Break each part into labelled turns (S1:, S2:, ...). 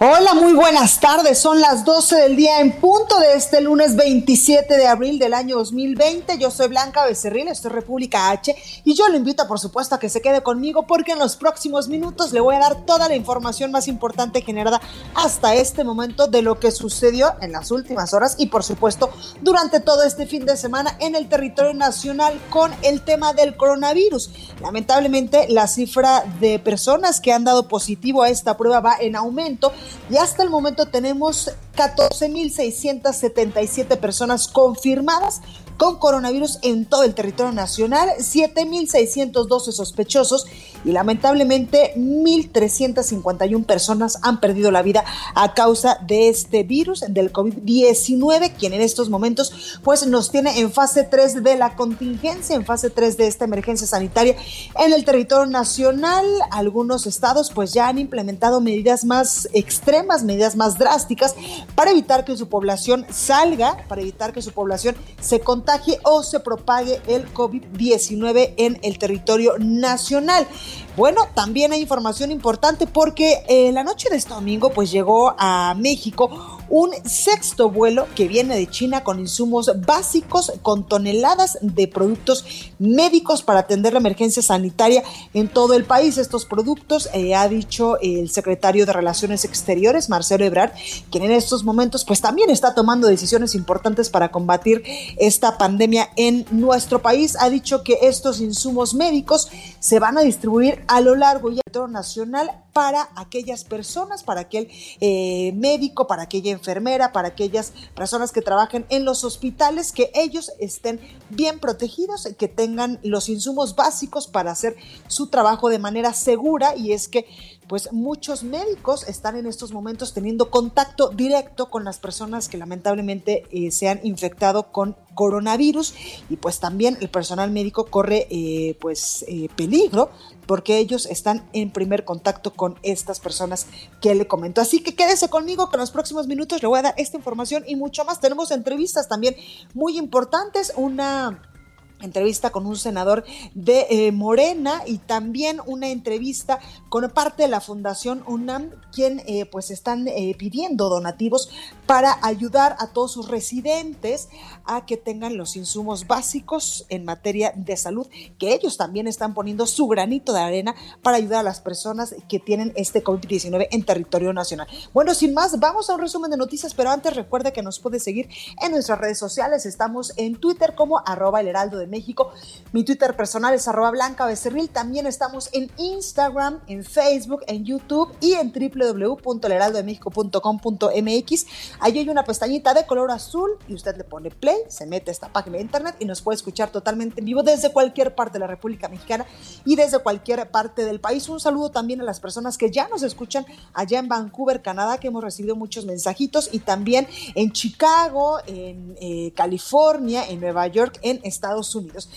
S1: Hola, muy buenas tardes. Son las 12 del día en punto de este lunes 27 de abril del año 2020. Yo soy Blanca Becerril, esto es República H y yo lo invito, por supuesto, a que se quede conmigo porque en los próximos minutos le voy a dar toda la información más importante generada hasta este momento de lo que sucedió en las últimas horas y, por supuesto, durante todo este fin de semana en el territorio nacional con el tema del coronavirus. Lamentablemente, la cifra de personas que han dado positivo a esta prueba va en aumento y hasta el momento tenemos 14.677 personas confirmadas con coronavirus en todo el territorio nacional, 7.612 sospechosos y lamentablemente 1.351 personas han perdido la vida a causa de este virus del COVID-19, quien en estos momentos pues nos tiene en fase 3 de la contingencia, en fase 3 de esta emergencia sanitaria en el territorio nacional. Algunos estados pues ya han implementado medidas más extremas, medidas más drásticas para evitar que su población salga, para evitar que su población se contagie o se propague el COVID-19 en el territorio nacional. Bueno, también hay información importante porque eh, la noche de este domingo pues llegó a México un sexto vuelo que viene de China con insumos básicos, con toneladas de productos médicos para atender la emergencia sanitaria en todo el país. Estos productos, eh, ha dicho el secretario de Relaciones Exteriores, Marcelo Ebrard, quien en estos momentos pues también está tomando decisiones importantes para combatir esta pandemia en nuestro país. Ha dicho que estos insumos médicos se van a distribuir a lo largo y ancho nacional para aquellas personas, para aquel eh, médico, para aquella enfermera, para aquellas personas que trabajen en los hospitales, que ellos estén bien protegidos, que tengan los insumos básicos para hacer su trabajo de manera segura. Y es que pues muchos médicos están en estos momentos teniendo contacto directo con las personas que lamentablemente eh, se han infectado con coronavirus y pues también el personal médico corre eh, pues eh, peligro porque ellos están en primer contacto con estas personas que le comento. Así que quédese conmigo que en los próximos minutos le voy a dar esta información y mucho más. Tenemos entrevistas también muy importantes, una entrevista con un senador de eh, Morena y también una entrevista con parte de la Fundación UNAM, quien eh, pues están eh, pidiendo donativos para ayudar a todos sus residentes a que tengan los insumos básicos en materia de salud, que ellos también están poniendo su granito de arena para ayudar a las personas que tienen este COVID-19 en territorio nacional. Bueno, sin más, vamos a un resumen de noticias, pero antes recuerde que nos puede seguir en nuestras redes sociales. Estamos en Twitter como arroba el heraldo de México. Mi Twitter personal es arroba blanca becerril. También estamos en Instagram, en Facebook, en YouTube y en www.elheraldodemexico.com.mx. Ahí hay una pestañita de color azul y usted le pone play, se mete a esta página de internet y nos puede escuchar totalmente en vivo desde cualquier parte de la República Mexicana y desde cualquier parte del país. Un saludo también a las personas que ya nos escuchan allá en Vancouver, Canadá, que hemos recibido muchos mensajitos y también en Chicago, en eh, California, en Nueva York, en Estados Unidos. Unidos.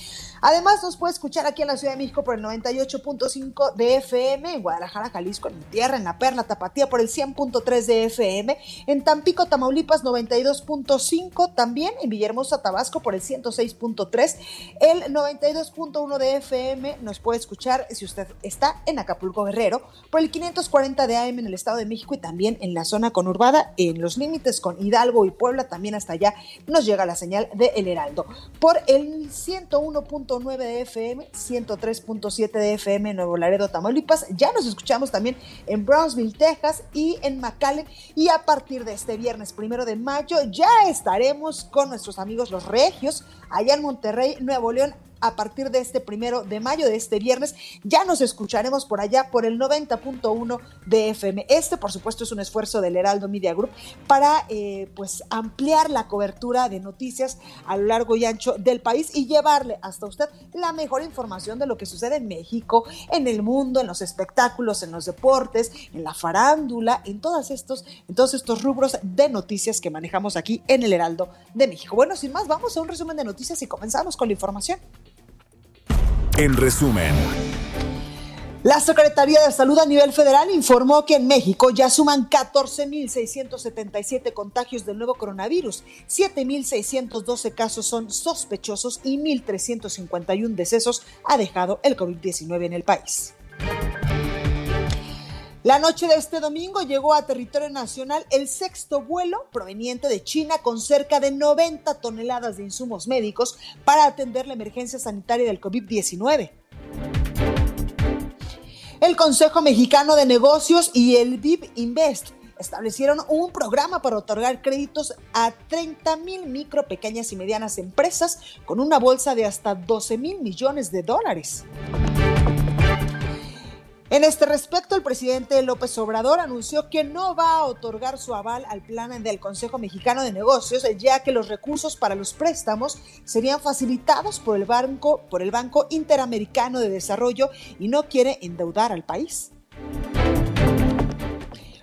S1: Además, nos puede escuchar aquí en la Ciudad de México por el 98.5 de FM, en Guadalajara, Jalisco, en tierra, en La Perla, Tapatía por el 100.3 de FM, en Tampico, Tamaulipas 92.5, también en Villahermosa, Tabasco por el 106.3, el 92.1 de FM nos puede escuchar si usted está en Acapulco, Guerrero, por el 540 de AM en el Estado de México y también en la zona conurbada, en los límites con Hidalgo y Puebla, también hasta allá nos llega la señal de El Heraldo. Por el 101. 103.9 de FM, 103.7 de FM en Nuevo Laredo, Tamaulipas. Ya nos escuchamos también en Brownsville, Texas y en McAllen. Y a partir de este viernes primero de mayo ya estaremos con nuestros amigos los regios allá en Monterrey, Nuevo León a partir de este primero de mayo, de este viernes, ya nos escucharemos por allá por el 90.1 de FM. Este, por supuesto, es un esfuerzo del Heraldo Media Group para eh, pues ampliar la cobertura de noticias a lo largo y ancho del país y llevarle hasta usted la mejor información de lo que sucede en México, en el mundo, en los espectáculos, en los deportes, en la farándula, en todos estos, en todos estos rubros de noticias que manejamos aquí en el Heraldo de México. Bueno, sin más, vamos a un resumen de noticias y comenzamos con la información.
S2: En resumen.
S1: La Secretaría de Salud a nivel federal informó que en México ya suman 14.677 contagios del nuevo coronavirus, 7.612 casos son sospechosos y 1.351 decesos ha dejado el COVID-19 en el país. La noche de este domingo llegó a territorio nacional el sexto vuelo proveniente de China con cerca de 90 toneladas de insumos médicos para atender la emergencia sanitaria del COVID-19. El Consejo Mexicano de Negocios y el BIP Invest establecieron un programa para otorgar créditos a 30 mil micro, pequeñas y medianas empresas con una bolsa de hasta 12 mil millones de dólares. En este respecto, el presidente López Obrador anunció que no va a otorgar su aval al plan del Consejo Mexicano de Negocios, ya que los recursos para los préstamos serían facilitados por el Banco, por el Banco Interamericano de Desarrollo y no quiere endeudar al país.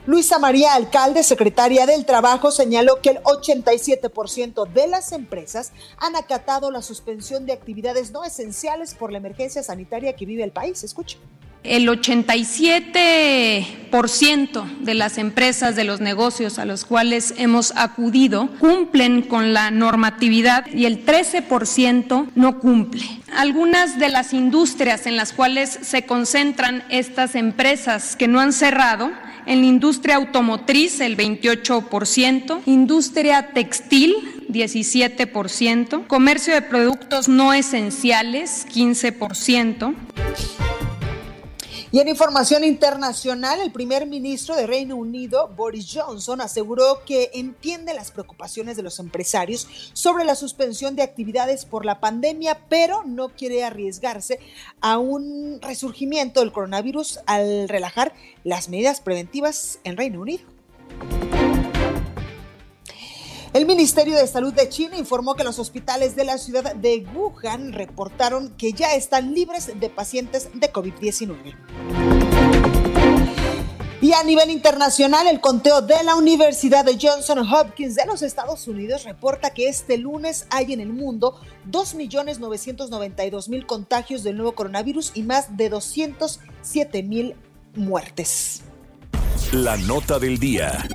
S1: Luisa María Alcalde, secretaria del Trabajo, señaló que el 87% de las empresas han acatado la suspensión de actividades no esenciales por la emergencia sanitaria que vive el país. Escuche.
S3: El 87% de las empresas, de los negocios a los cuales hemos acudido, cumplen con la normatividad y el 13% no cumple. Algunas de las industrias en las cuales se concentran estas empresas que no han cerrado, en la industria automotriz el 28%, industria textil 17%, comercio de productos no esenciales 15%.
S1: Y en información internacional, el primer ministro de Reino Unido, Boris Johnson, aseguró que entiende las preocupaciones de los empresarios sobre la suspensión de actividades por la pandemia, pero no quiere arriesgarse a un resurgimiento del coronavirus al relajar las medidas preventivas en Reino Unido. El Ministerio de Salud de China informó que los hospitales de la ciudad de Wuhan reportaron que ya están libres de pacientes de COVID-19. Y a nivel internacional, el conteo de la Universidad de Johnson Hopkins de los Estados Unidos reporta que este lunes hay en el mundo 2.992.000 contagios del nuevo coronavirus y más de 207.000 muertes.
S2: La nota del día.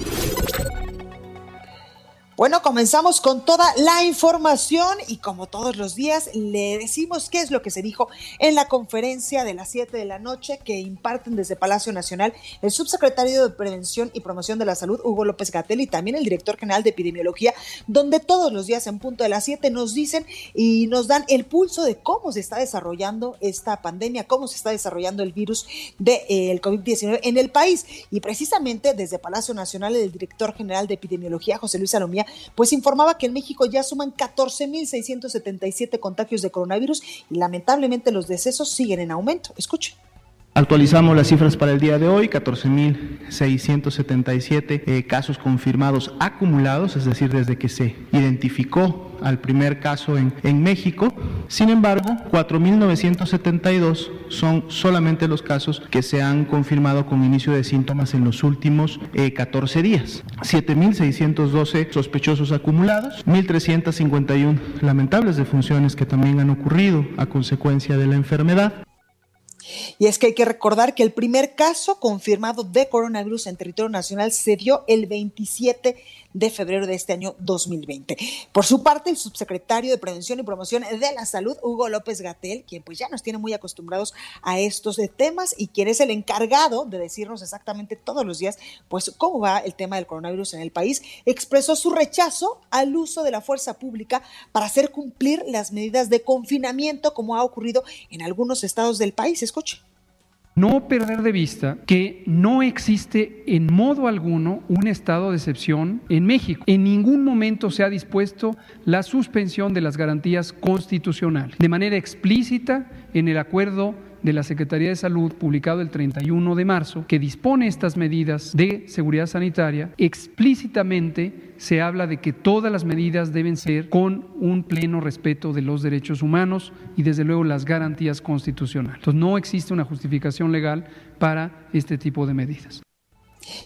S1: Bueno, comenzamos con toda la información y como todos los días le decimos qué es lo que se dijo en la conferencia de las 7 de la noche que imparten desde Palacio Nacional el subsecretario de Prevención y Promoción de la Salud, Hugo López Gatel, y también el director general de Epidemiología, donde todos los días en punto de las 7 nos dicen y nos dan el pulso de cómo se está desarrollando esta pandemia, cómo se está desarrollando el virus del de, eh, COVID-19 en el país. Y precisamente desde Palacio Nacional, el director general de Epidemiología, José Luis Pues informaba que en México ya suman 14.677 contagios de coronavirus y lamentablemente los decesos siguen en aumento. Escuche.
S4: Actualizamos las cifras para el día de hoy, 14.677 eh, casos confirmados acumulados, es decir, desde que se identificó al primer caso en, México. Sin embargo, 4.972 son solamente los casos que se han confirmado con inicio de síntomas en los últimos 14 eh, días. 7.612 sospechosos acumulados, 1.351 lamentables defunciones que también han ocurrido a consecuencia de la enfermedad.
S1: Y es que hay que recordar que el primer caso confirmado de coronavirus en territorio nacional se dio el 27 de febrero de este año 2020. Por su parte, el subsecretario de Prevención y Promoción de la Salud, Hugo López Gatel, quien pues ya nos tiene muy acostumbrados a estos temas y quien es el encargado de decirnos exactamente todos los días, pues cómo va el tema del coronavirus en el país, expresó su rechazo al uso de la fuerza pública para hacer cumplir las medidas de confinamiento como ha ocurrido en algunos estados del país. Escuche.
S5: No perder de vista que no existe en modo alguno un estado de excepción en México. En ningún momento se ha dispuesto la suspensión de las garantías constitucionales. De manera explícita, en el acuerdo de la Secretaría de Salud publicado el 31 de marzo, que dispone estas medidas de seguridad sanitaria, explícitamente se habla de que todas las medidas deben ser con un pleno respeto de los derechos humanos y desde luego las garantías constitucionales. Entonces no existe una justificación legal para este tipo de medidas.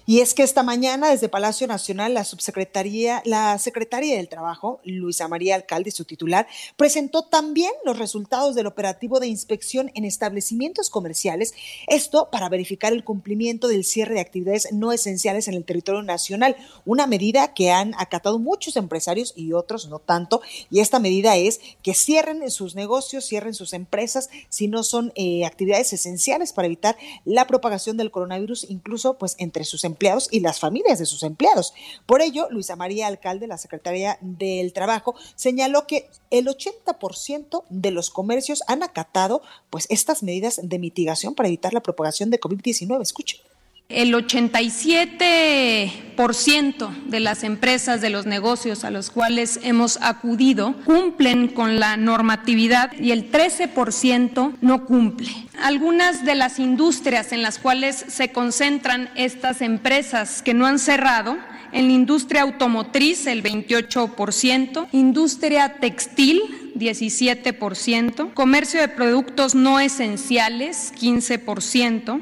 S1: Y es que esta mañana desde Palacio Nacional la subsecretaría, la secretaria del Trabajo, Luisa María Alcalde, su titular, presentó también los resultados del operativo de inspección en establecimientos comerciales, esto para verificar el cumplimiento del cierre de actividades no esenciales en el territorio nacional, una medida que han acatado muchos empresarios y otros no tanto, y esta medida es que cierren sus negocios, cierren sus empresas si no son eh, actividades esenciales para evitar la propagación del coronavirus, incluso pues entre sus empleados y las familias de sus empleados. Por ello, Luisa María Alcalde, la secretaria del Trabajo, señaló que el 80% de los comercios han acatado pues estas medidas de mitigación para evitar la propagación de COVID-19. Escuchen.
S3: El 87% de las empresas, de los negocios a los cuales hemos acudido, cumplen con la normatividad y el 13% no cumple. Algunas de las industrias en las cuales se concentran estas empresas que no han cerrado, en la industria automotriz el 28%, industria textil 17%, comercio de productos no esenciales 15%,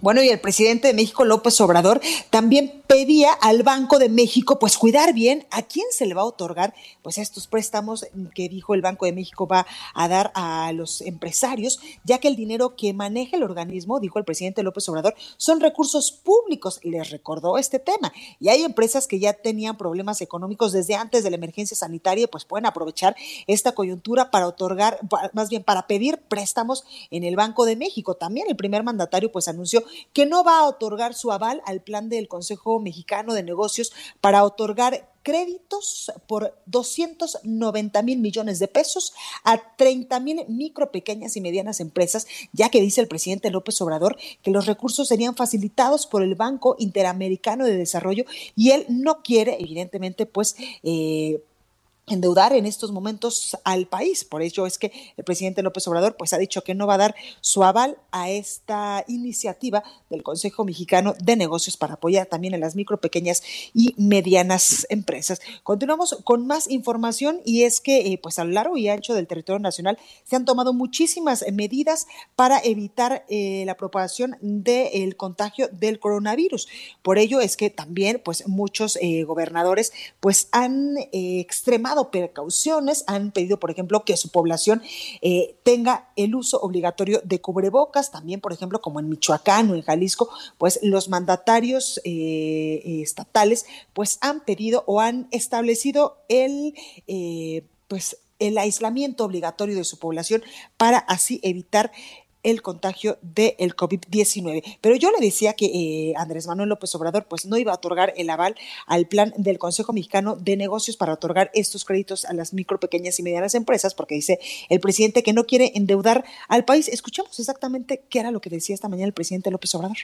S1: bueno, y el presidente de México, López Obrador, también pedía al Banco de México, pues cuidar bien a quién se le va a otorgar, pues estos préstamos que dijo el Banco de México va a dar a los empresarios, ya que el dinero que maneja el organismo, dijo el presidente López Obrador, son recursos públicos. Les recordó este tema. Y hay empresas que ya tenían problemas económicos desde antes de la emergencia sanitaria, pues pueden aprovechar esta coyuntura para otorgar, más bien para pedir préstamos en el Banco de México. También el primer mandatario, pues anunció que no va a otorgar su aval al plan del Consejo Mexicano de Negocios para otorgar créditos por 290 mil millones de pesos a 30 mil micro, pequeñas y medianas empresas, ya que dice el presidente López Obrador que los recursos serían facilitados por el Banco Interamericano de Desarrollo y él no quiere, evidentemente, pues, eh, endeudar en estos momentos al país. Por ello es que el presidente López Obrador pues ha dicho que no va a dar su aval a esta iniciativa del Consejo Mexicano de Negocios para apoyar también a las micro, pequeñas y medianas empresas. Continuamos con más información y es que eh, pues a lo largo y ancho del territorio nacional se han tomado muchísimas medidas para evitar eh, la propagación del contagio del coronavirus. Por ello es que también pues muchos eh, gobernadores pues han extremado precauciones, han pedido, por ejemplo, que su población eh, tenga el uso obligatorio de cubrebocas, también, por ejemplo, como en Michoacán o en Jalisco, pues los mandatarios eh, estatales pues han pedido o han establecido el, eh, pues, el aislamiento obligatorio de su población para así evitar el contagio del COVID-19. Pero yo le decía que eh, Andrés Manuel López Obrador pues no iba a otorgar el aval al plan del Consejo Mexicano de Negocios para otorgar estos créditos a las micro, pequeñas y medianas empresas, porque dice el presidente que no quiere endeudar al país. Escuchamos exactamente qué era lo que decía esta mañana el presidente López Obrador.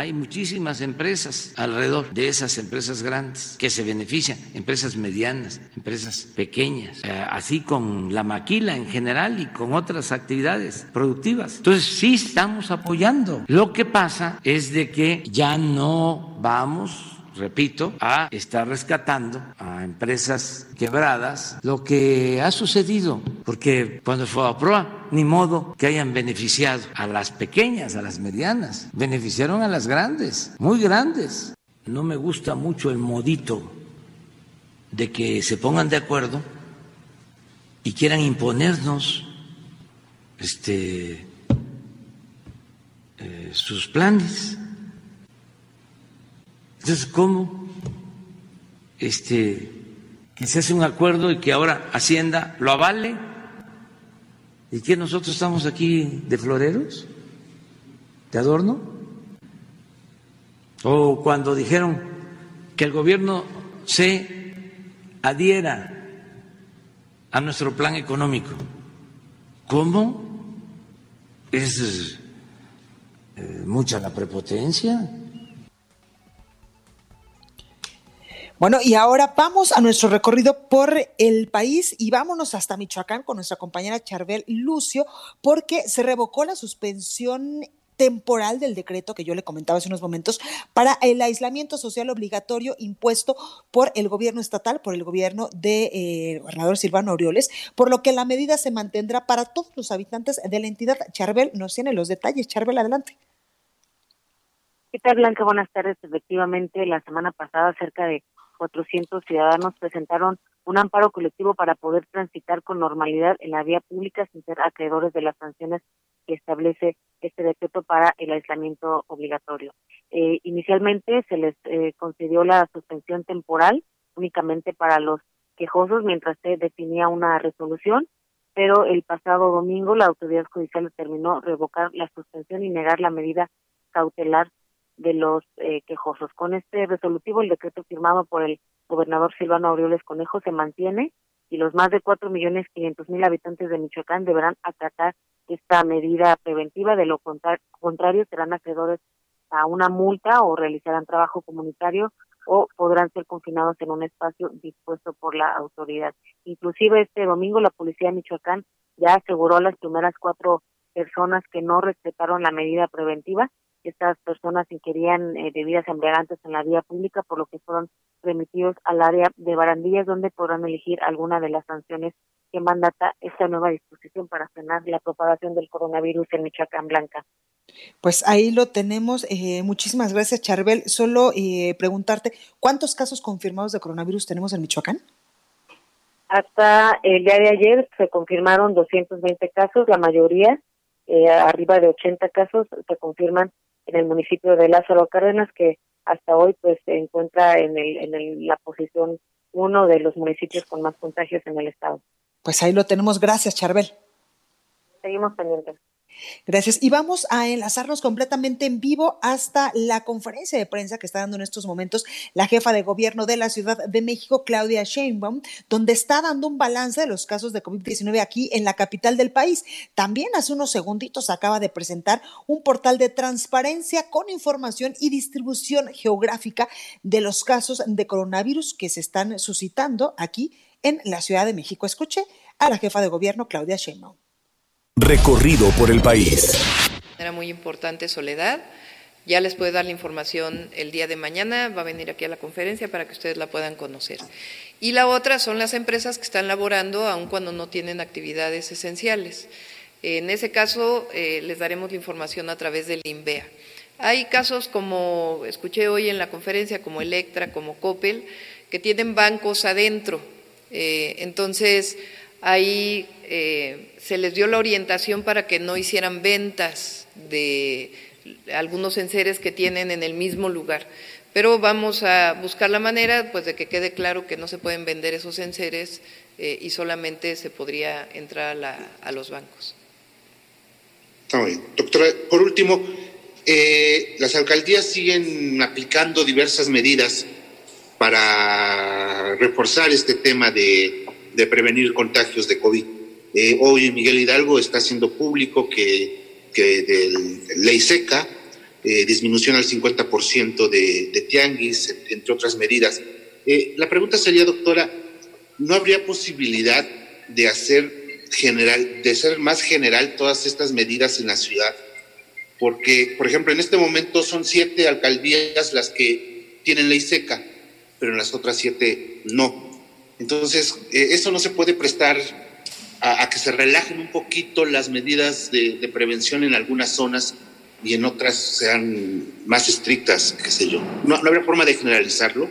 S6: Hay muchísimas empresas alrededor de esas empresas grandes que se benefician, empresas medianas, empresas pequeñas, eh, así con la maquila en general y con otras actividades productivas. Entonces sí estamos apoyando. Lo que pasa es de que ya no vamos repito, a estar rescatando a empresas quebradas lo que ha sucedido, porque cuando fue a prueba, ni modo que hayan beneficiado a las pequeñas, a las medianas, beneficiaron a las grandes, muy grandes. No me gusta mucho el modito de que se pongan de acuerdo y quieran imponernos este, eh, sus planes. Entonces, ¿cómo este, que se hace un acuerdo y que ahora Hacienda lo avale? ¿Y que nosotros estamos aquí de floreros? ¿De adorno? O cuando dijeron que el gobierno se adhiera a nuestro plan económico. ¿Cómo? Es eh, mucha la prepotencia.
S1: Bueno, y ahora vamos a nuestro recorrido por el país y vámonos hasta Michoacán con nuestra compañera Charbel Lucio, porque se revocó la suspensión temporal del decreto que yo le comentaba hace unos momentos para el aislamiento social obligatorio impuesto por el gobierno estatal, por el gobierno de eh, gobernador Silvano Aureoles, por lo que la medida se mantendrá para todos los habitantes de la entidad. Charbel nos tiene los detalles. Charbel, adelante.
S7: ¿Qué tal, Blanca? Buenas tardes. Efectivamente, la semana pasada cerca de 400 ciudadanos presentaron un amparo colectivo para poder transitar con normalidad en la vía pública sin ser acreedores de las sanciones que establece este decreto para el aislamiento obligatorio. Eh, inicialmente se les eh, concedió la suspensión temporal únicamente para los quejosos mientras se definía una resolución, pero el pasado domingo la autoridad judicial determinó revocar la suspensión y negar la medida cautelar de los eh, quejosos. Con este resolutivo, el decreto firmado por el gobernador Silvano Aureoles Conejo se mantiene y los más de cuatro millones quinientos mil habitantes de Michoacán deberán acatar esta medida preventiva. De lo contrario, serán acreedores a una multa o realizarán trabajo comunitario o podrán ser confinados en un espacio dispuesto por la autoridad. Inclusive este domingo la policía de Michoacán ya aseguró a las primeras cuatro personas que no respetaron la medida preventiva estas personas inquirían eh, bebidas embriagantes en la vía pública, por lo que fueron remitidos al área de barandillas, donde podrán elegir alguna de las sanciones que mandata esta nueva disposición para frenar la propagación del coronavirus en Michoacán Blanca.
S1: Pues ahí lo tenemos. Eh, muchísimas gracias, Charbel. Solo eh, preguntarte, ¿cuántos casos confirmados de coronavirus tenemos en Michoacán?
S7: Hasta el día de ayer se confirmaron 220 casos, la mayoría, eh, arriba de 80 casos, se confirman en el municipio de Lázaro Cárdenas, que hasta hoy pues se encuentra en, el, en la posición uno de los municipios con más contagios en el estado.
S1: Pues ahí lo tenemos. Gracias, Charbel.
S7: Seguimos pendientes.
S1: Gracias. Y vamos a enlazarnos completamente en vivo hasta la conferencia de prensa que está dando en estos momentos la jefa de gobierno de la Ciudad de México, Claudia Sheinbaum, donde está dando un balance de los casos de COVID-19 aquí en la capital del país. También hace unos segunditos acaba de presentar un portal de transparencia con información y distribución geográfica de los casos de coronavirus que se están suscitando aquí en la Ciudad de México. Escuche a la jefa de gobierno, Claudia Sheinbaum.
S2: Recorrido por el país.
S8: Era muy importante Soledad. Ya les puedo dar la información el día de mañana, va a venir aquí a la conferencia para que ustedes la puedan conocer. Y la otra son las empresas que están laborando aun cuando no tienen actividades esenciales. En ese caso, eh, les daremos la información a través del INVEA. Hay casos como escuché hoy en la conferencia, como Electra, como Coppel, que tienen bancos adentro. Eh, entonces, ahí eh, se les dio la orientación para que no hicieran ventas de algunos enseres que tienen en el mismo lugar. Pero vamos a buscar la manera pues, de que quede claro que no se pueden vender esos enseres eh, y solamente se podría entrar a, los bancos.
S9: Está bien. Doctora, por último, eh, las alcaldías siguen aplicando diversas medidas para reforzar este tema de, de prevenir contagios de COVID. Eh, hoy Miguel Hidalgo está haciendo público que, que ley seca, eh, disminución al 50% de, de tianguis, entre otras medidas. Eh, la pregunta sería, doctora, ¿no habría posibilidad de hacer general, de ser más general todas estas medidas en la ciudad? Porque, por ejemplo, en este momento son siete alcaldías las que tienen ley seca, pero en las otras siete no. Entonces, eso no se puede prestar a, que se relajen un poquito las medidas de, prevención en algunas zonas y en otras sean más estrictas, qué sé yo. ¿No, habría forma de generalizarlo?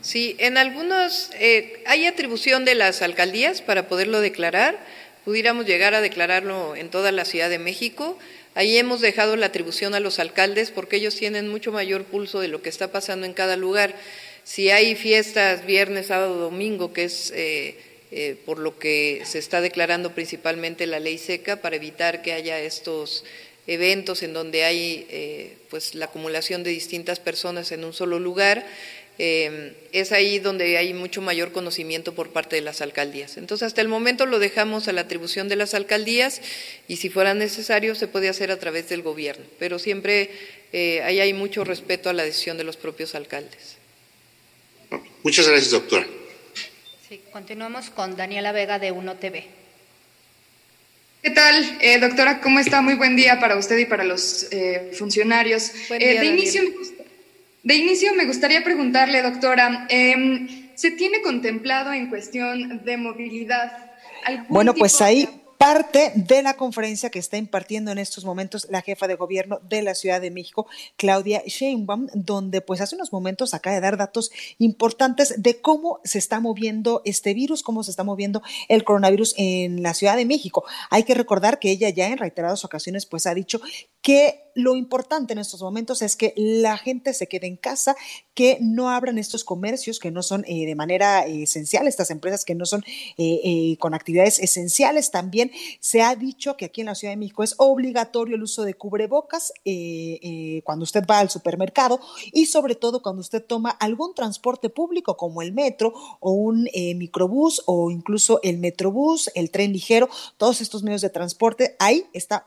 S8: Sí, en algunos eh, hay atribución de las alcaldías para poderlo declarar. Pudiéramos llegar a declararlo en toda la Ciudad de México. Ahí hemos dejado la atribución a los alcaldes porque ellos tienen mucho mayor pulso de lo que está pasando en cada lugar. Si hay fiestas viernes, sábado, domingo, que es eh, eh, por lo que se está declarando principalmente la ley seca para evitar que haya estos eventos en donde hay eh, pues la acumulación de distintas personas en un solo lugar. es ahí donde hay mucho mayor conocimiento por parte de las alcaldías. Entonces, hasta el momento lo dejamos a la atribución de las alcaldías y si fuera necesario se puede hacer a través del gobierno, pero siempre ahí hay mucho respeto a la decisión de los propios alcaldes.
S9: Muchas gracias, doctora.
S10: Sí, continuamos con Daniela Vega de Uno TV.
S11: ¿Qué tal, eh, doctora? ¿Cómo está? Muy buen día para usted y para los eh, funcionarios. de, inicio, de inicio me gustaría preguntarle, doctora, em, ¿se tiene contemplado en cuestión de movilidad?
S1: Bueno, pues ahí parte de la conferencia que está impartiendo en estos momentos la jefa de gobierno de la Ciudad de México, Claudia Sheinbaum, donde pues hace unos momentos acaba de dar datos importantes de cómo se está moviendo este virus, cómo se está moviendo el coronavirus en la Ciudad de México. Hay que recordar que ella ya en reiteradas ocasiones pues ha dicho que lo importante en estos momentos es que la gente se quede en casa, que no abran estos comercios que no son eh, de manera esencial, estas empresas que no son eh, eh, con actividades esenciales. También se ha dicho que aquí en la Ciudad de México es obligatorio el uso de cubrebocas cuando usted va al supermercado y sobre todo cuando usted toma algún transporte público como el metro o un microbús o incluso el metrobús, el tren ligero, todos estos medios de transporte, ahí está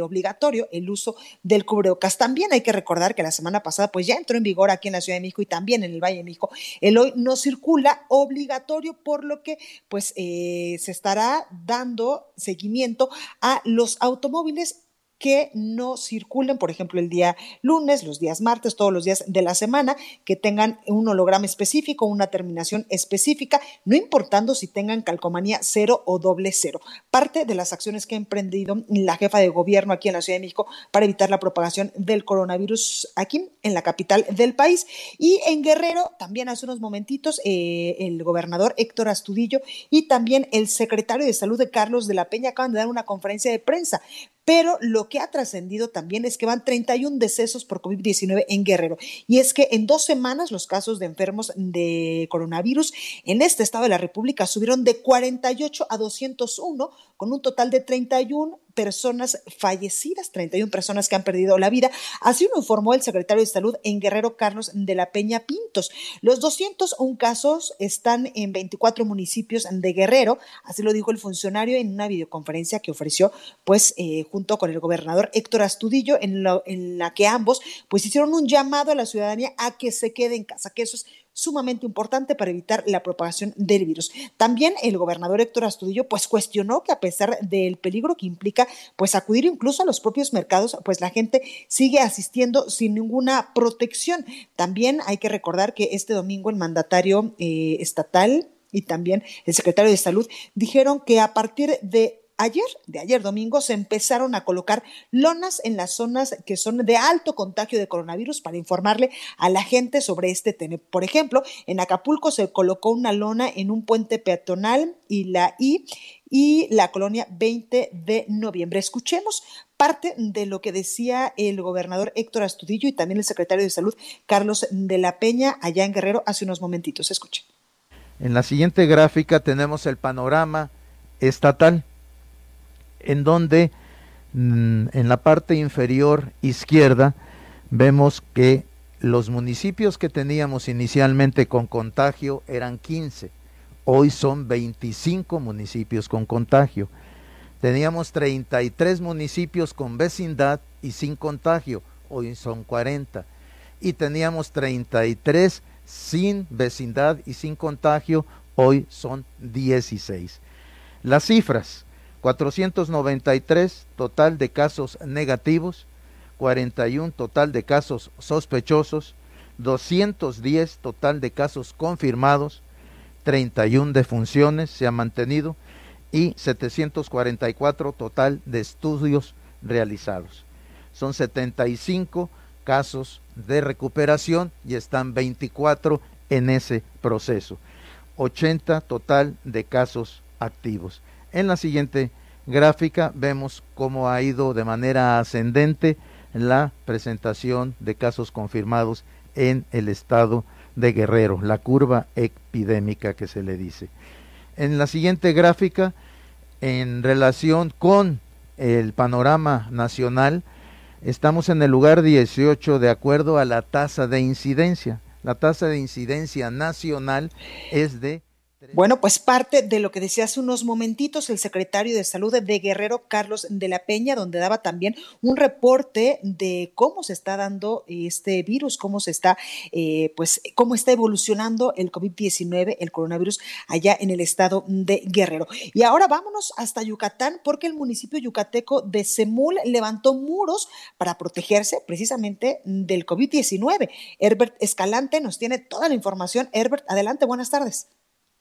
S1: obligatorio el uso del cubrebocas. También hay que recordar que la semana pasada pues ya entró en vigor aquí en la Ciudad de México y también en el Valle de México. El hoy no circula obligatorio, por lo que pues eh, se estará dando seguimiento a los automóviles que no circulen, por ejemplo, el día lunes, los días martes, todos los días de la semana, que tengan un holograma específico, una terminación específica, no importando si tengan calcomanía cero o doble cero. Parte de las acciones que ha emprendido la jefa de gobierno aquí en la Ciudad de México para evitar la propagación del coronavirus aquí en la capital del país. Y en Guerrero, también hace unos momentitos, eh, el gobernador Héctor Astudillo y también el secretario de Salud de Carlos de la Peña acaban de dar una conferencia de prensa pero lo que ha trascendido también es que van 31 decesos por COVID-19 en Guerrero. Y es que en dos semanas los casos de enfermos de coronavirus en este estado de la República subieron de 48 a 201, con un total de 31 personas fallecidas, 31 personas que han perdido la vida. Así lo informó el secretario de Salud en Guerrero, Carlos de la Peña Pintos. Los 201 casos están en 24 municipios de Guerrero, así lo dijo el funcionario en una videoconferencia que ofreció, pues, eh, junto con el gobernador Héctor Astudillo, en, en la que ambos, pues, hicieron un llamado a la ciudadanía a que se quede en casa, que eso es sumamente importante para evitar la propagación del virus. También el gobernador Héctor Astudillo pues cuestionó que a pesar del peligro que implica pues acudir incluso a los propios mercados, pues la gente sigue asistiendo sin ninguna protección. También hay que recordar que este domingo el mandatario eh, estatal y también el secretario de Salud dijeron que a partir de ayer, de ayer domingo, se empezaron a colocar lonas en las zonas que son de alto contagio de coronavirus para informarle a la gente sobre este tema. Por ejemplo, en Acapulco se colocó una lona en un puente peatonal y la I y la colonia 20 de noviembre. Escuchemos parte de lo que decía el gobernador Héctor Astudillo y también el secretario de Salud Carlos de la Peña allá en Guerrero hace unos momentitos. Escuchen.
S12: En la siguiente gráfica tenemos el panorama estatal en donde mm, en la parte inferior izquierda vemos que los municipios que teníamos inicialmente con contagio eran 15, hoy son 25 municipios con contagio. Teníamos 33 municipios con vecindad y sin contagio, hoy son 40. Y teníamos 33 sin vecindad y sin contagio, hoy son 16. Las cifras, 493 total de casos negativos, 41 total de casos sospechosos, 210 total de casos confirmados, 31 defunciones se han mantenido y 744 total de estudios realizados. Son 75 casos de recuperación y están 24 en ese proceso. 80 total de casos activos. En la siguiente gráfica vemos cómo ha ido de manera ascendente la presentación de casos confirmados en el estado de Guerrero, la curva epidémica que se le dice. En la siguiente gráfica, en relación con el panorama nacional, estamos en el lugar 18 de acuerdo a la tasa de incidencia. La tasa de incidencia nacional es de
S1: bueno, pues parte de lo que decía hace unos momentitos el secretario de Salud de Guerrero, Carlos de la Peña, donde daba también un reporte de cómo se está dando este virus, cómo se está, eh, pues, cómo está evolucionando el COVID-19, el coronavirus allá en el estado de Guerrero. Y ahora vámonos hasta Yucatán, porque el municipio yucateco de Semul levantó muros para protegerse precisamente del COVID-19. Herbert Escalante nos tiene toda la información. Herbert, adelante, buenas tardes.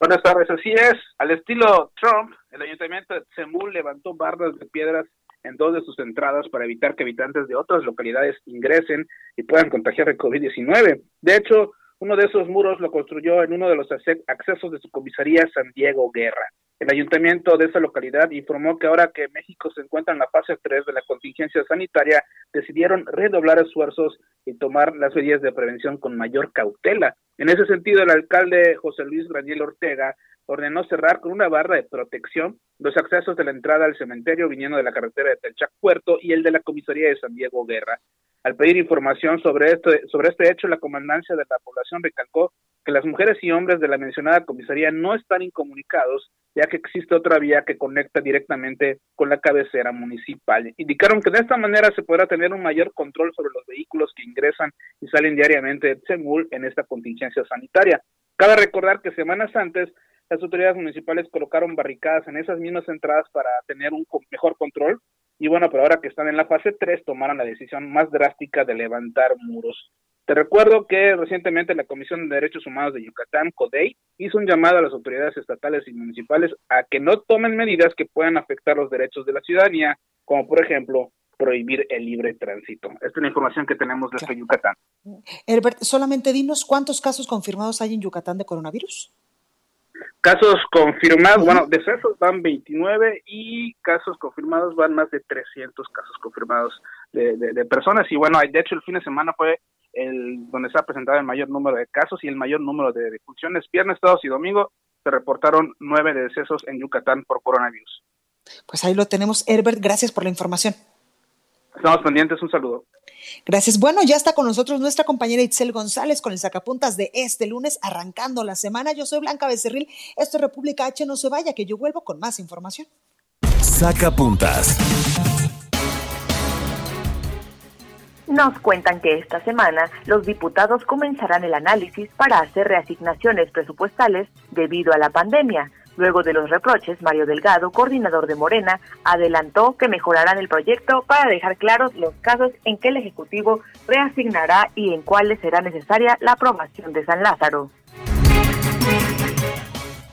S13: Buenas tardes, así es. Al estilo Trump, el ayuntamiento de Semul levantó barras de piedras en dos de sus entradas para evitar que habitantes de otras localidades ingresen y puedan contagiar el COVID-19. De hecho, uno de esos muros lo construyó en uno de los accesos de su comisaría San Diego Guerra. El ayuntamiento de esa localidad informó que ahora que México se encuentra en la fase 3 de la contingencia sanitaria, decidieron redoblar esfuerzos y tomar las medidas de prevención con mayor cautela. En ese sentido, el alcalde José Luis Daniel Ortega ordenó cerrar con una barra de protección los accesos de la entrada al cementerio viniendo de la carretera de Telchac Puerto y el de la comisaría de San Diego Guerra. Al pedir información sobre este, sobre este hecho, la comandancia de la población recalcó que las mujeres y hombres de la mencionada comisaría no están incomunicados, ya que existe otra vía que conecta directamente con la cabecera municipal. Indicaron que de esta manera se podrá tener un mayor control sobre los vehículos que ingresan y salen diariamente de Semul en esta contingencia sanitaria. Cabe recordar que semanas antes las autoridades municipales colocaron barricadas en esas mismas entradas para tener un mejor control y bueno, pero ahora que están en la fase 3 tomaron la decisión más drástica de levantar muros. Te recuerdo que recientemente la Comisión de Derechos Humanos de Yucatán, CODEI, hizo un llamado a las autoridades estatales y municipales a que no tomen medidas que puedan afectar los derechos de la ciudadanía, como por ejemplo prohibir el libre tránsito. Esta es la información que tenemos desde Yucatán.
S1: Herbert, solamente dinos cuántos casos confirmados hay en Yucatán de coronavirus.
S13: Casos confirmados, bueno, decesos van 29 y casos confirmados van más de 300 casos confirmados de, de personas. Y bueno, de hecho el fin de semana fue el, donde se ha presentado el mayor número de casos y el mayor número de defunciones. Viernes, sábados y domingo se reportaron nueve decesos en Yucatán por coronavirus.
S1: Pues ahí lo tenemos, Herbert. Gracias por la información.
S13: Estamos pendientes, un saludo.
S1: Gracias. Bueno, ya está con nosotros nuestra compañera Itzel González con el sacapuntas de este lunes, arrancando la semana. Yo soy Blanca Becerril. Esto es República H. No se vaya, que yo vuelvo con más información.
S2: Sacapuntas.
S14: Nos cuentan que esta semana los diputados comenzarán el análisis para hacer reasignaciones presupuestales debido a la pandemia. Luego de los reproches, Mario Delgado, coordinador de Morena, adelantó que mejorarán el proyecto para dejar claros los casos en que el Ejecutivo reasignará y en cuáles será necesaria la aprobación de San Lázaro.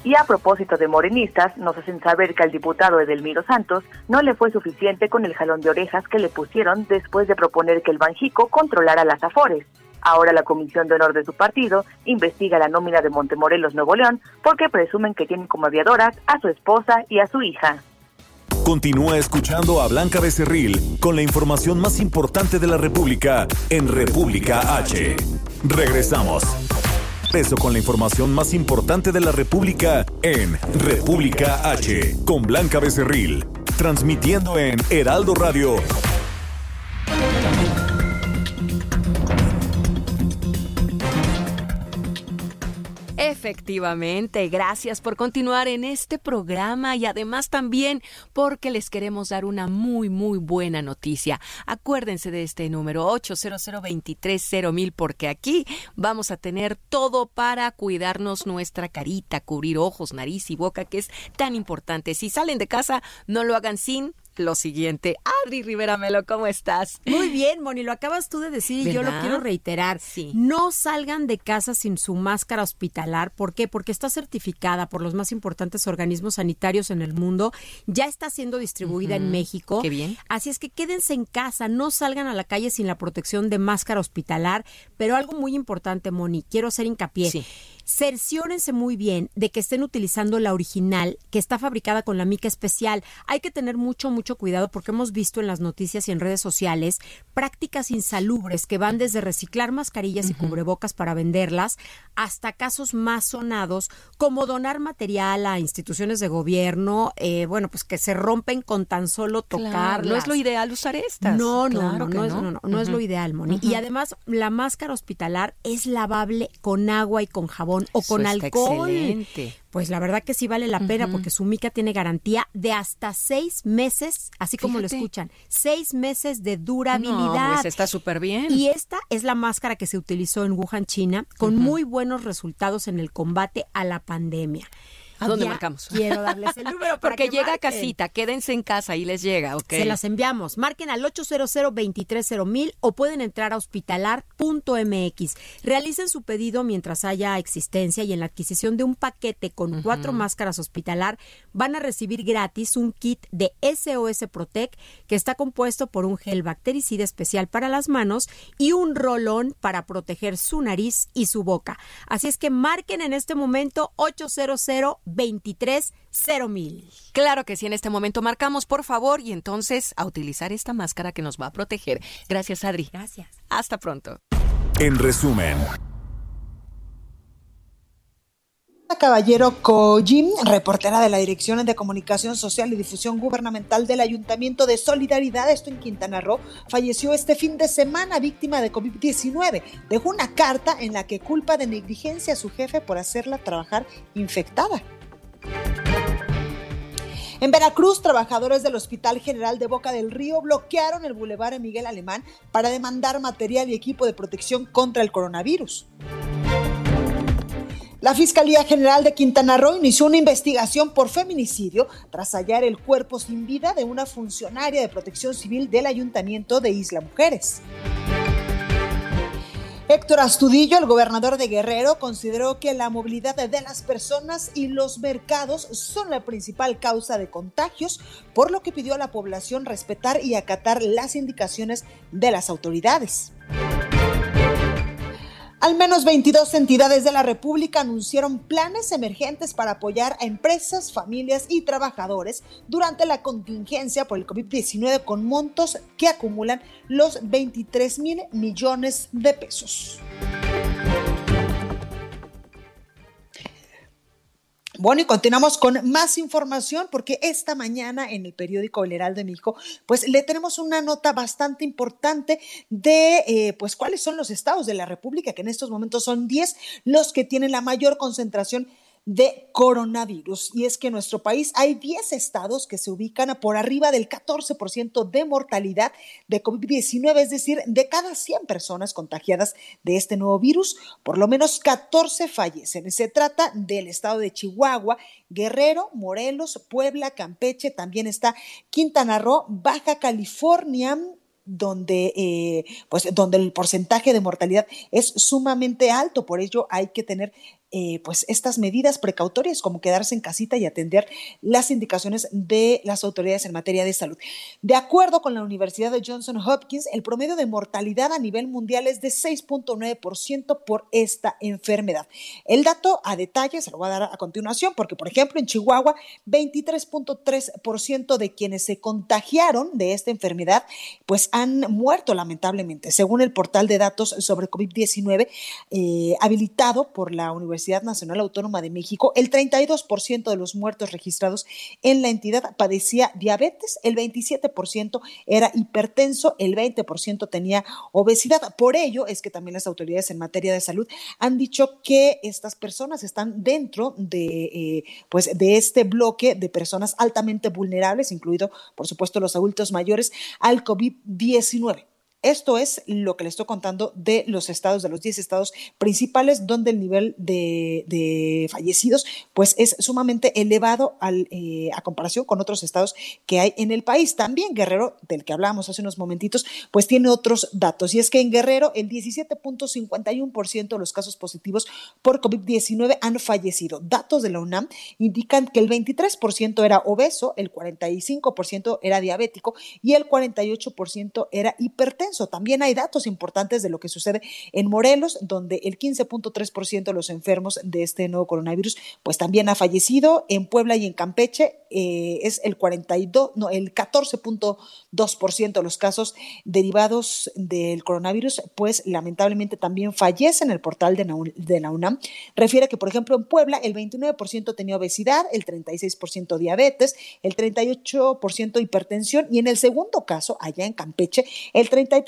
S14: Y a propósito de morenistas, nos hacen saber que al diputado Edelmiro Santos no le fue suficiente con el jalón de orejas que le pusieron después de proponer que el Banjico controlara las afores. Ahora la Comisión de Honor de su partido investiga la nómina de Montemorelos Nuevo León porque presumen que tienen como aviadoras a su esposa y a su hija.
S2: Continúa escuchando a Blanca Becerril con la información más importante de la República en República H. Regresamos peso con la información más importante de la República en República H, con Blanca Becerril, transmitiendo en Heraldo Radio
S15: Efectivamente, gracias por continuar en este programa y además también porque les queremos dar una muy, muy buena noticia. Acuérdense de este número 800 mil porque aquí vamos a tener todo para cuidarnos nuestra carita, cubrir ojos, nariz y boca, que es tan importante. Si salen de casa, no lo hagan sin lo siguiente. Adri Rivera Melo, ¿cómo estás?
S16: Muy bien, Moni, lo acabas tú de decir y yo lo quiero reiterar.
S15: Sí.
S16: No salgan de casa sin su máscara hospitalar. ¿Por qué? Porque está certificada por los más importantes organismos sanitarios en el mundo. Ya está siendo distribuida en México.
S15: Qué bien.
S16: Así es que quédense en casa, no salgan a la calle sin la protección de máscara hospitalar. Pero algo muy importante, Moni, quiero hacer hincapié.
S15: Sí.
S16: Cerciórense muy bien de que estén utilizando la original, que está fabricada con la mica especial. Hay que tener mucho, mucho cuidado porque hemos visto en las noticias y en redes sociales prácticas insalubres que van desde reciclar mascarillas y cubrebocas para venderlas hasta casos más sonados como donar material a instituciones de gobierno, eh, bueno, pues que se rompen con tan solo tocar.
S15: no es lo ideal usar estas.
S16: No, no, no, no, es, no, no, es lo ideal, Moni. Y además, la máscara hospitalar es lavable con agua y con jabón o con alcohol. Excelente. Pues la verdad que sí vale la pena porque su mica tiene garantía de hasta seis meses, así como lo escuchan, seis meses de durabilidad.
S15: No, pues está súper bien.
S16: Y esta es la máscara que se utilizó en Wuhan, China, con muy buenos resultados en el combate a la pandemia.
S15: ¿A dónde marcamos?
S16: Quiero darles el número para
S15: Porque llega a casita, quédense en casa y les llega, ¿ok?
S16: Se las enviamos. Marquen al 800 mil o pueden entrar a hospitalar.mx. Realicen su pedido mientras haya existencia y en la adquisición de un paquete con cuatro máscaras hospitalar van a recibir gratis un kit de SOS Protect que está compuesto por un gel bactericida especial para las manos y un rolón para proteger su nariz y su boca. Así es que marquen en este momento 800 23 mil.
S15: Claro que sí, en este momento marcamos, por favor, y entonces a utilizar esta máscara que nos va a proteger. Gracias, Adri.
S16: Gracias.
S15: Hasta pronto.
S2: En resumen.
S1: Caballero Kojim, reportera de la Dirección de Comunicación Social y Difusión Gubernamental del Ayuntamiento de Solidaridad, esto en Quintana Roo, falleció este fin de semana víctima de COVID-19. Dejó una carta en la que culpa de negligencia a su jefe por hacerla trabajar infectada. En Veracruz, trabajadores del Hospital General de Boca del Río bloquearon el bulevar Miguel Alemán para demandar material y equipo de protección contra el coronavirus. La Fiscalía General de Quintana Roo inició una investigación por feminicidio tras hallar el cuerpo sin vida de una funcionaria de protección civil del Ayuntamiento de Isla Mujeres. Héctor Astudillo, el gobernador de Guerrero, consideró que la movilidad de las personas y los mercados son la principal causa de contagios, por lo que pidió a la población respetar y acatar las indicaciones de las autoridades. Al menos 22 entidades de la República anunciaron planes emergentes para apoyar a empresas, familias y trabajadores durante la contingencia por el COVID-19 con montos que acumulan los 23 mil millones de pesos. Bueno, y continuamos con más información porque esta mañana en el periódico El Heraldo de México, pues le tenemos una nota bastante importante de, eh, pues, cuáles son los estados de la República, que en estos momentos son 10 los que tienen la mayor concentración de coronavirus. Y es que en nuestro país hay 10 estados que se ubican por arriba del 14% de mortalidad de COVID-19, es decir, de cada 100 personas contagiadas de este nuevo virus, por lo menos 14 fallecen. Se trata del estado de Chihuahua, Guerrero, Morelos, Puebla, Campeche, también está Quintana Roo, Baja California, donde, eh, pues, donde el porcentaje de mortalidad es sumamente alto. Por ello hay que tener eh, pues estas medidas precautorias como quedarse en casita y atender las indicaciones de las autoridades en materia de salud. De acuerdo con la Universidad de Johnson Hopkins, el promedio de mortalidad a nivel mundial es de 6.9% por esta enfermedad. El dato a detalle se lo voy a dar a continuación porque, por ejemplo, en Chihuahua, 23.3% de quienes se contagiaron de esta enfermedad, pues han muerto lamentablemente, según el portal de datos sobre COVID-19 eh, habilitado por la Universidad Nacional Autónoma de México, el 32% de los muertos registrados en la entidad padecía diabetes, el 27% era hipertenso, el 20% tenía obesidad. Por ello es que también las autoridades en materia de salud han dicho que estas personas están dentro de, eh, pues, de este bloque de personas altamente vulnerables, incluido, por supuesto, los adultos mayores al COVID-19. Esto es lo que le estoy contando de los estados, de los 10 estados principales, donde el nivel de, fallecidos pues es sumamente elevado al, eh, a comparación con otros estados que hay en el país. También Guerrero, del que hablábamos hace unos momentitos, pues tiene otros datos. Y es que en Guerrero el 17.51% de los casos positivos por COVID-19 han fallecido. Datos de la UNAM indican que el 23% era obeso, el 45% era diabético y el 48% era hipertenso También hay datos importantes de lo que sucede en Morelos, donde el 15.3% de los enfermos de este nuevo coronavirus, pues también ha fallecido. En Puebla y en Campeche eh, es el 42, no, el 14.2% de los casos derivados del coronavirus, pues lamentablemente también fallecen. El portal de, de la UNAM refiere que, por ejemplo, en Puebla el 29% tenía obesidad, el 36% diabetes, el 38% hipertensión y en el segundo caso, allá en Campeche, el 33%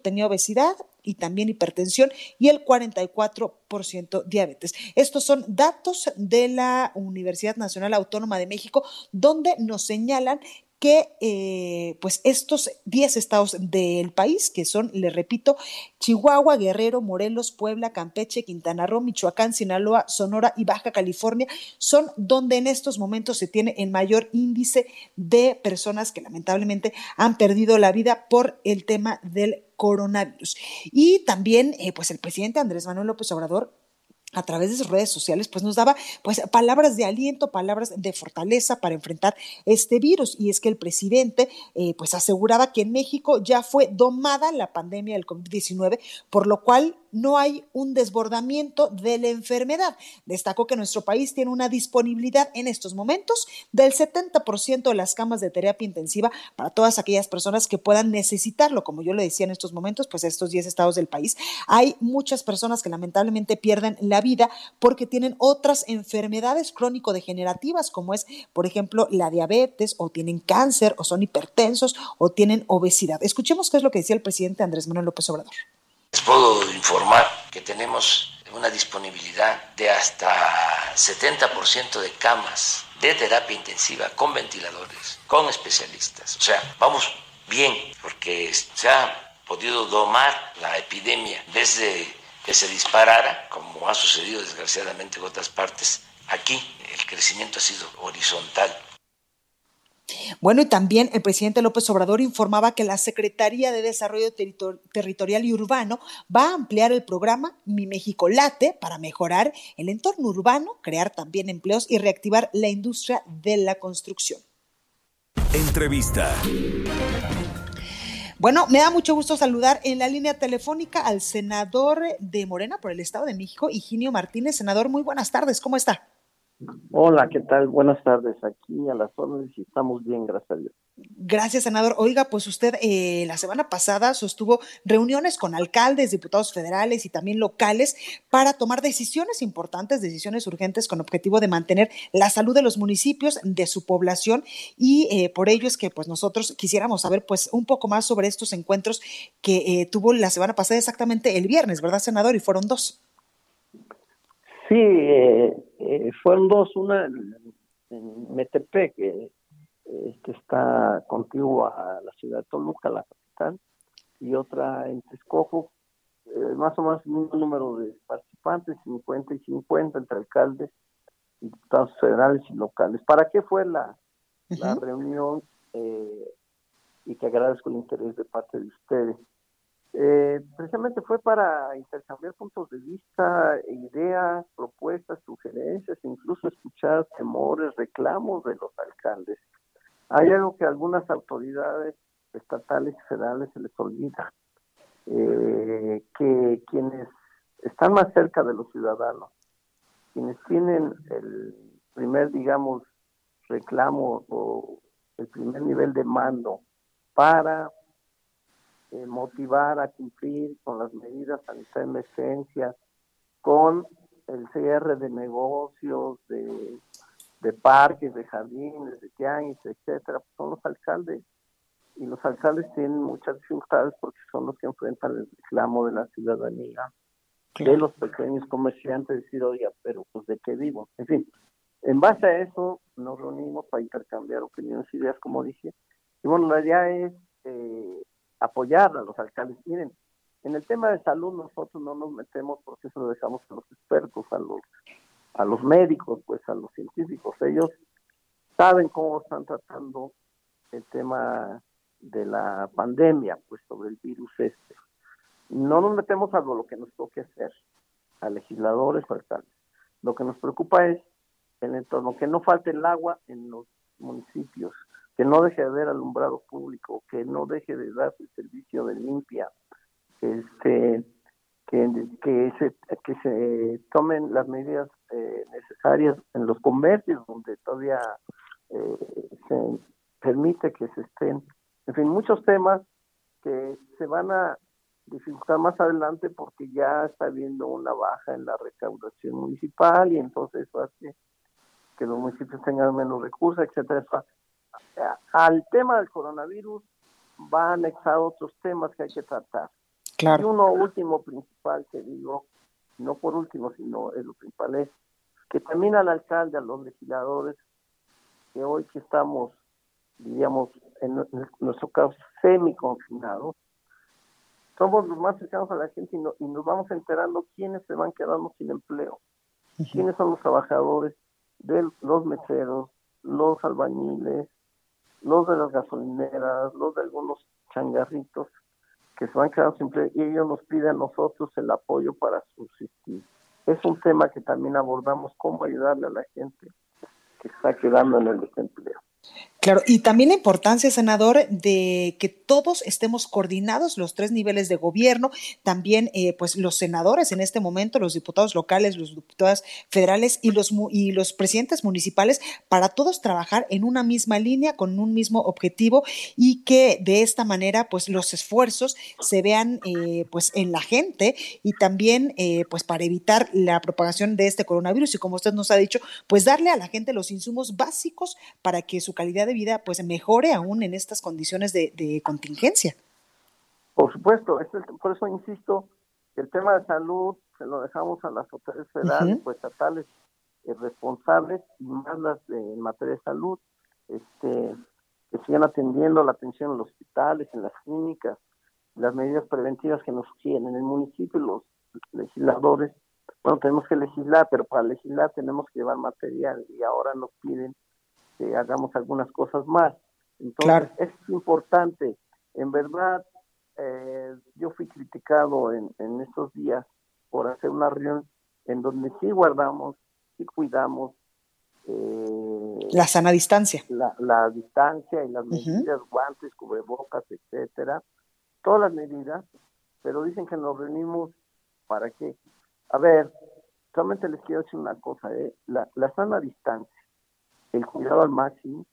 S1: tenía obesidad y también hipertensión y el 44% diabetes. Estos son datos de la Universidad Nacional Autónoma de México donde nos señalan que eh, pues estos 10 estados del país, que son, le repito, Chihuahua, Guerrero, Morelos, Puebla, Campeche, Quintana Roo, Michoacán, Sinaloa, Sonora y Baja California, son donde en estos momentos se tiene el mayor índice de personas que lamentablemente han perdido la vida por el tema del coronavirus. Y también, eh, pues el presidente Andrés Manuel López Obrador a través de sus redes sociales, pues nos daba pues palabras de aliento, palabras de fortaleza para enfrentar este virus. Y es que el presidente eh, pues aseguraba que en México ya fue domada la pandemia del COVID-19, por lo cual no hay un desbordamiento de la enfermedad. Destacó que nuestro país tiene una disponibilidad en estos momentos del 70% de las camas de terapia intensiva para todas aquellas personas que puedan necesitarlo. Como yo le decía en estos momentos, pues estos 10 estados del país, hay muchas personas que lamentablemente pierden la vida porque tienen otras enfermedades crónico-degenerativas, como es, por ejemplo, la diabetes, o tienen cáncer, o son hipertensos, o tienen obesidad. Escuchemos qué es lo que decía el presidente Andrés Manuel López Obrador.
S6: Puedo informar que tenemos una disponibilidad de hasta 70% de camas de terapia intensiva con ventiladores, con especialistas. O sea, vamos bien porque se ha podido domar la epidemia desde que se disparara, como ha sucedido desgraciadamente en otras partes. Aquí el crecimiento ha sido horizontal
S1: bueno, y también el presidente López Obrador informaba que la Secretaría de Desarrollo Territorial y Urbano va a ampliar el programa Mi México Late para mejorar el entorno urbano, crear también empleos y reactivar la industria de la construcción.
S2: Entrevista.
S1: Bueno, me da mucho gusto saludar en la línea telefónica al senador de Morena por el Estado de México, Higinio Martínez. Senador, muy buenas tardes, ¿cómo está?
S17: Hola, ¿qué tal? Buenas tardes. Aquí a las órdenes y estamos bien, gracias a Dios.
S1: Gracias, senador. Oiga, pues usted eh, la semana pasada sostuvo reuniones con alcaldes, diputados federales y también locales para tomar decisiones importantes, decisiones urgentes con objetivo de mantener la salud de los municipios, de su población y eh, por ello es que pues nosotros quisiéramos saber pues un poco más sobre estos encuentros que eh, tuvo la semana pasada exactamente el viernes, ¿verdad, senador? Y fueron dos.
S17: Sí, eh, eh, fueron dos, una en Metepec, que este, está contigo a la ciudad de Toluca, la capital, y otra en Texcoco, eh, más o menos el mismo número de participantes, 50 y 50 entre alcaldes, diputados federales y locales. ¿Para qué fue la, la reunión? y que agradezco el interés de parte de ustedes. Eh, precisamente fue para intercambiar puntos de vista, ideas, propuestas, sugerencias, incluso escuchar temores, reclamos de los alcaldes. Hay algo que algunas autoridades estatales y federales se les olvida, eh, que quienes están más cerca de los ciudadanos, quienes tienen el primer, digamos, reclamo o el primer nivel de mando para eh, motivar a cumplir con las medidas de emergencia, con el cierre de negocios, de, de parques, de jardines, de tianguis, etcétera, pues son los alcaldes. Y los alcaldes tienen muchas dificultades porque son los que enfrentan el reclamo de la ciudadanía, de los pequeños comerciantes, decir, oye, pero pues de qué vivo. En fin, en base a eso nos reunimos para intercambiar opiniones, y ideas, como dije. Y bueno, la idea es eh, apoyar a los alcaldes. Miren, en el tema de salud nosotros no nos metemos porque eso lo dejamos a los expertos, a los, a los médicos, pues a los científicos. Ellos saben cómo están tratando el tema de la pandemia, pues sobre el virus este. No nos metemos a lo que nos toque hacer, a legisladores o alcaldes. Lo que nos preocupa es el entorno, que no falte el agua en los municipios, que no deje de haber alumbrado público, que no deje de dar el servicio de limpia, este, que, que, se, que se tomen las medidas eh, necesarias en los comercios donde todavía eh, se permite que se estén, en fin, muchos temas que se van a dificultar más adelante porque ya está habiendo una baja en la recaudación municipal y entonces hace que los municipios tengan menos recursos, etcétera. Al tema del coronavirus va anexado otros temas que hay que tratar. Y uno último principal que digo, no por último, sino es lo principal, es que también al alcalde, a los legisladores, que hoy que estamos, diríamos, en nuestro caso, semi-confinados, somos los más cercanos a la gente y, y, nos vamos enterando quiénes se van quedando sin empleo, quiénes son los trabajadores de los meseros, los albañiles, los de las gasolineras, los de algunos changarritos que se van quedando siempre y ellos nos piden a nosotros el apoyo para subsistir. Es un tema que también abordamos, cómo ayudarle a la gente que está quedando en el desempleo.
S1: Claro, y también la importancia, senador, de que todos estemos coordinados, los tres niveles de gobierno, también eh, pues los senadores en este momento, los diputados locales, los diputados federales y los, y los presidentes municipales, para todos trabajar en una misma línea, con un mismo objetivo y que de esta manera pues los esfuerzos se vean eh, pues en la gente y también eh, pues para evitar la propagación de este coronavirus y como usted nos ha dicho, pues darle a la gente los insumos básicos para que su calidad de vida pues mejore aún en estas condiciones de, contingencia.
S17: Por supuesto, por eso insisto, el tema de salud se lo dejamos a las autoridades federales, pues estatales eh, responsables y más las de, en materia de salud, este, que sigan atendiendo la atención en los hospitales, en las clínicas, las medidas preventivas que nos quieren en el municipio, los legisladores, bueno, tenemos que legislar, pero para legislar tenemos que llevar material y ahora nos piden que hagamos algunas cosas más. Entonces, es importante. En verdad, eh, yo fui criticado en, en estos días por hacer una reunión en donde sí guardamos, sí cuidamos.
S1: Eh, la sana distancia.
S17: La, la distancia y las medidas, guantes, cubrebocas, etcétera. Todas las medidas, pero dicen que nos reunimos para qué. A ver, solamente les quiero decir una cosa, ¿eh? la, la sana distancia el cuidado al máximo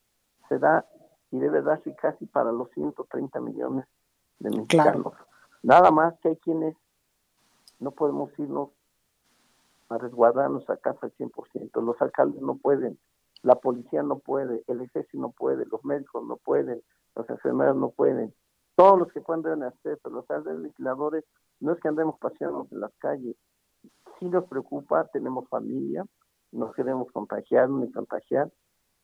S17: se da y debe darse casi para los 130 millones de mexicanos. Nada más que hay quienes no podemos irnos a resguardar nuestra casa al 100%. Los alcaldes no pueden, la policía no puede, el ejército no puede, los médicos no pueden, los enfermeros no pueden. Todos los que pueden deben hacer, pero los legisladores no es que andemos paseando en las calles. Si nos preocupa, tenemos familia, no queremos contagiar ni contagiar,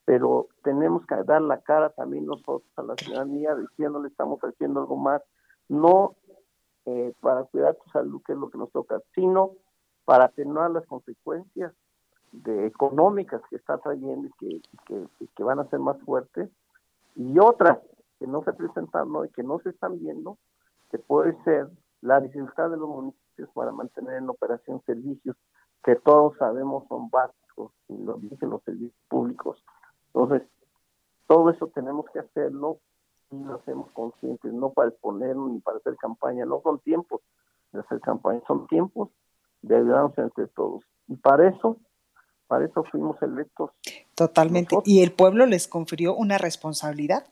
S17: pero tenemos que dar la cara también nosotros a la ciudadanía diciéndole estamos haciendo algo más, no eh, para cuidar tu salud, que es lo que nos toca, sino para atenuar las consecuencias de económicas que está trayendo y que, que, van a ser más fuertes, y otras que no se presentan y que no se están viendo, que puede ser la dificultad de los municipios para mantener en operación servicios que todos sabemos son básicos, y lo dicen los servicios públicos, entonces, todo eso tenemos que hacerlo y lo hacemos conscientes, no para exponernos ni para hacer campaña, no son tiempos de hacer campaña, son tiempos de ayudarnos entre todos. Y para eso, para eso fuimos electos.
S1: Totalmente. ¿Y el pueblo les confirió una responsabilidad?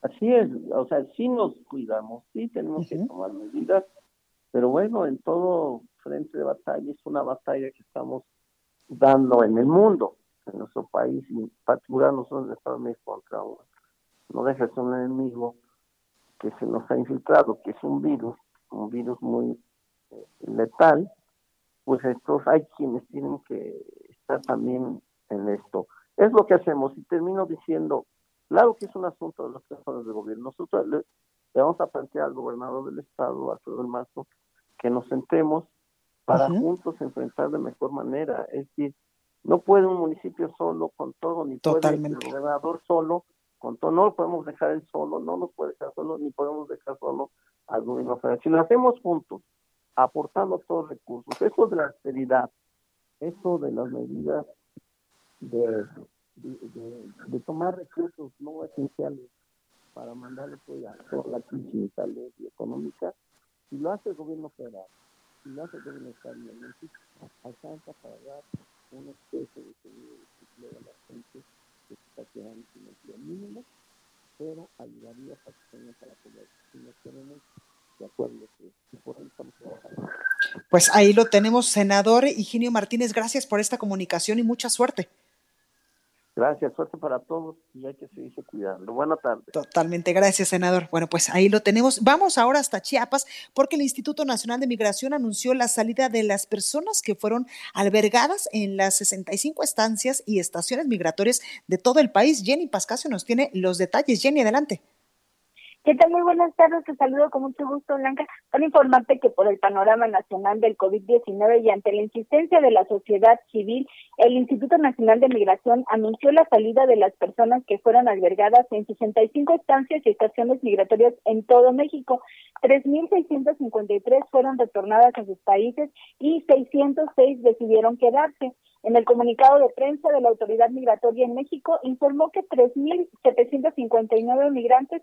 S17: Así es, o sea, sí nos cuidamos, sí tenemos que tomar medidas, pero bueno, en todo frente de batalla es una batalla que estamos dando en el mundo en nuestro país y en particular nosotros en Estados Unidos contra un, no deja ser un enemigo que se nos ha infiltrado, que es un virus, un virus muy eh, letal, pues estos hay quienes tienen que estar también en esto. Es lo que hacemos y termino diciendo, claro que es un asunto de las personas de gobierno. Nosotros le, vamos a plantear al gobernador del estado, a todo el Mazo, que nos sentemos para juntos enfrentar de mejor manera. Es decir, no puede un municipio solo con todo, ni puede el gobernador solo con todo. No lo podemos dejar él solo, no nos puede dejar solo, ni podemos dejar solo al gobierno federal. Si lo hacemos juntos, aportando todos los recursos, eso de la austeridad, eso de las medidas de de, tomar recursos no esenciales para mandarle pues, a toda la crisis y económica, si lo hace el gobierno federal, si lo hace el gobierno estatal, alcanza para dar un especie de seguro de la gente que se está quedando sin empleo mínimo, pero ayudaría para que tengan para poder, si no tenemos de acuerdo que por ahí estamos trabajando.
S1: Pues ahí lo tenemos, senador Higinio Martínez, gracias por esta comunicación y mucha suerte.
S17: Gracias, suerte para todos y hay que seguirse cuidando. Buenas tardes.
S1: Totalmente, gracias, senador. Bueno, pues ahí lo tenemos. Vamos ahora hasta Chiapas porque el Instituto Nacional de Migración anunció la salida de las personas que fueron albergadas en las 65 estancias y estaciones migratorias de todo el país. Jenny Pascasio nos tiene los detalles. Jenny, adelante.
S18: ¿Qué tal? Muy buenas tardes, te saludo con mucho gusto, Blanca, para informarte que por el panorama nacional del COVID-19 y ante la insistencia de la sociedad civil, el Instituto Nacional de Migración anunció la salida de las personas que fueron albergadas en 65 estancias y estaciones migratorias en todo México. 3.653 fueron retornadas a sus países y 606 decidieron quedarse. En el comunicado de prensa de la Autoridad Migratoria en México informó que 3.759 migrantes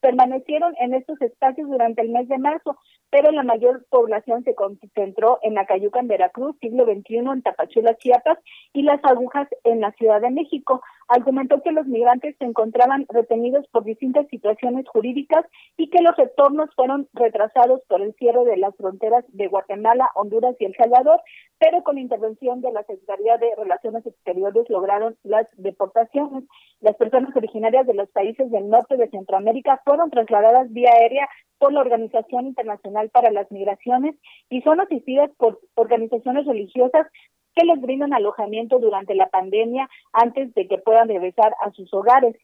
S18: permanecieron en estos espacios durante el mes de marzo, pero la mayor población se concentró en Acayuca, en Veracruz, siglo XXI, en Tapachula, Chiapas, y Las Agujas, en la Ciudad de México. Argumentó que los migrantes se encontraban retenidos por distintas situaciones jurídicas y que los retornos fueron retrasados por el cierre de las fronteras de Guatemala, Honduras y El Salvador, pero con intervención de la Secretaría de Relaciones Exteriores lograron las deportaciones. Las personas originarias de los países del norte de Centroamérica fueron trasladadas vía aérea por la Organización Internacional para las Migraciones y son asistidas por organizaciones religiosas que les brindan alojamiento durante la pandemia antes de que puedan regresar a sus hogares.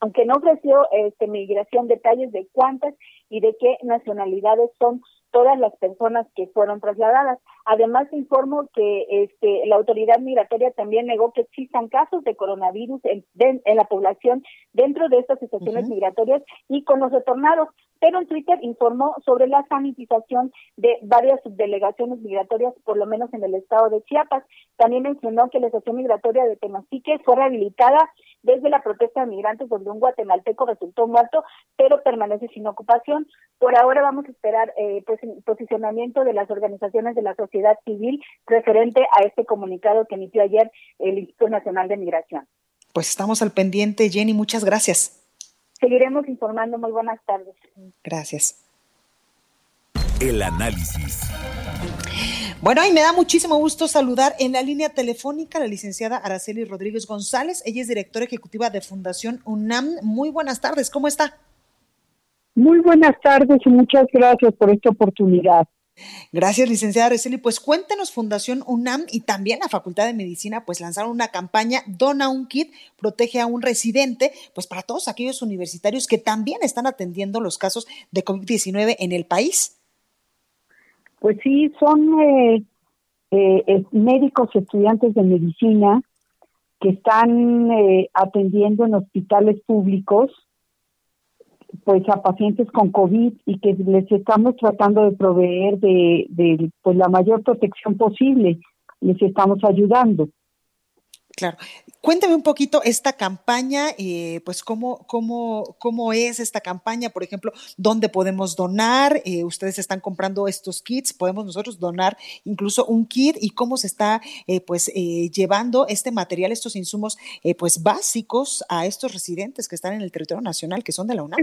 S18: Aunque no ofreció este, migración detalles de cuántas y de qué nacionalidades son todas las personas que fueron trasladadas. Además, informo que este, la autoridad migratoria también negó que existan casos de coronavirus en, en la población dentro de estas estaciones migratorias y con los retornados. Pero en Twitter informó sobre la sanitización de varias subdelegaciones migratorias, por lo menos en el estado de Chiapas. También mencionó que la estación migratoria de Tenosique fue rehabilitada desde la protesta de migrantes donde un guatemalteco resultó muerto, pero permanece sin ocupación. Por ahora vamos a esperar eh, pues, el posicionamiento de las organizaciones de la sociedad civil referente a este comunicado que emitió ayer el Instituto Nacional de Migración.
S1: Pues estamos al pendiente, Jenny, muchas gracias.
S18: Seguiremos informando. Muy buenas tardes.
S1: Gracias.
S2: El análisis.
S1: Bueno, y me da muchísimo gusto saludar en la línea telefónica a la licenciada Araceli Rodríguez González. Ella es directora ejecutiva de Fundación UNAM. Muy buenas tardes, ¿cómo está?
S19: Muy buenas tardes y muchas gracias por esta oportunidad.
S1: Gracias, licenciada Araceli. Pues cuéntenos, Fundación UNAM y también la Facultad de Medicina, pues lanzaron una campaña Dona un kit, protege a un residente, pues para todos aquellos universitarios que también están atendiendo los casos de COVID-19 en el país.
S19: Pues sí, son eh, eh, médicos estudiantes de medicina que están eh, atendiendo en hospitales públicos pues a pacientes con COVID y que les estamos tratando de proveer de, de pues la mayor protección posible, les estamos ayudando.
S1: Claro. Cuéntame un poquito esta campaña, eh, pues cómo, cómo, cómo es esta campaña, por ejemplo, dónde podemos donar, eh, ustedes están comprando estos kits, podemos nosotros donar incluso un kit y cómo se está eh, pues llevando este material, estos insumos pues básicos a estos residentes que están en el territorio nacional, que son de la UNAM.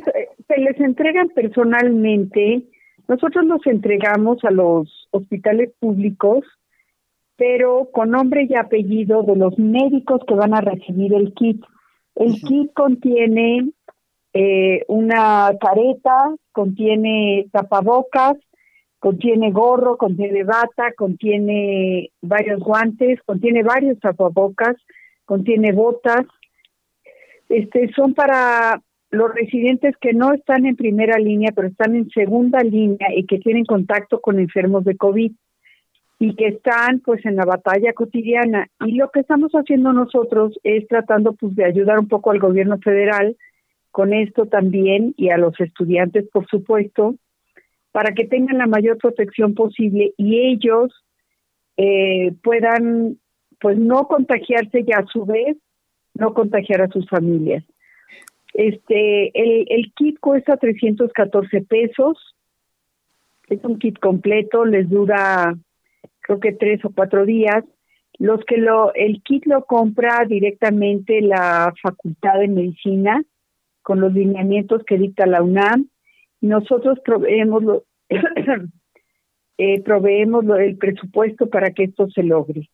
S19: Se les entregan personalmente, nosotros los entregamos a los hospitales públicos pero con nombre y apellido de los médicos que van a recibir el kit. El kit contiene eh, una careta, contiene tapabocas, contiene gorro, contiene bata, contiene varios guantes, contiene varios tapabocas, contiene botas. Este son para los residentes que no están en primera línea, pero están en segunda línea y que tienen contacto con enfermos de COVID y que están pues en la batalla cotidiana y lo que estamos haciendo nosotros es tratando pues de ayudar un poco al gobierno federal con esto también y a los estudiantes por supuesto para que tengan la mayor protección posible y ellos eh, puedan pues no contagiarse y a su vez no contagiar a sus familias. Este, el, el kit cuesta 314 pesos. Es un kit completo, les dura creo que tres o cuatro días. Los que lo, el kit lo compra directamente la Facultad de Medicina con los lineamientos que dicta la UNAM. Nosotros proveemos, lo, eh, proveemos el presupuesto para que esto se logre.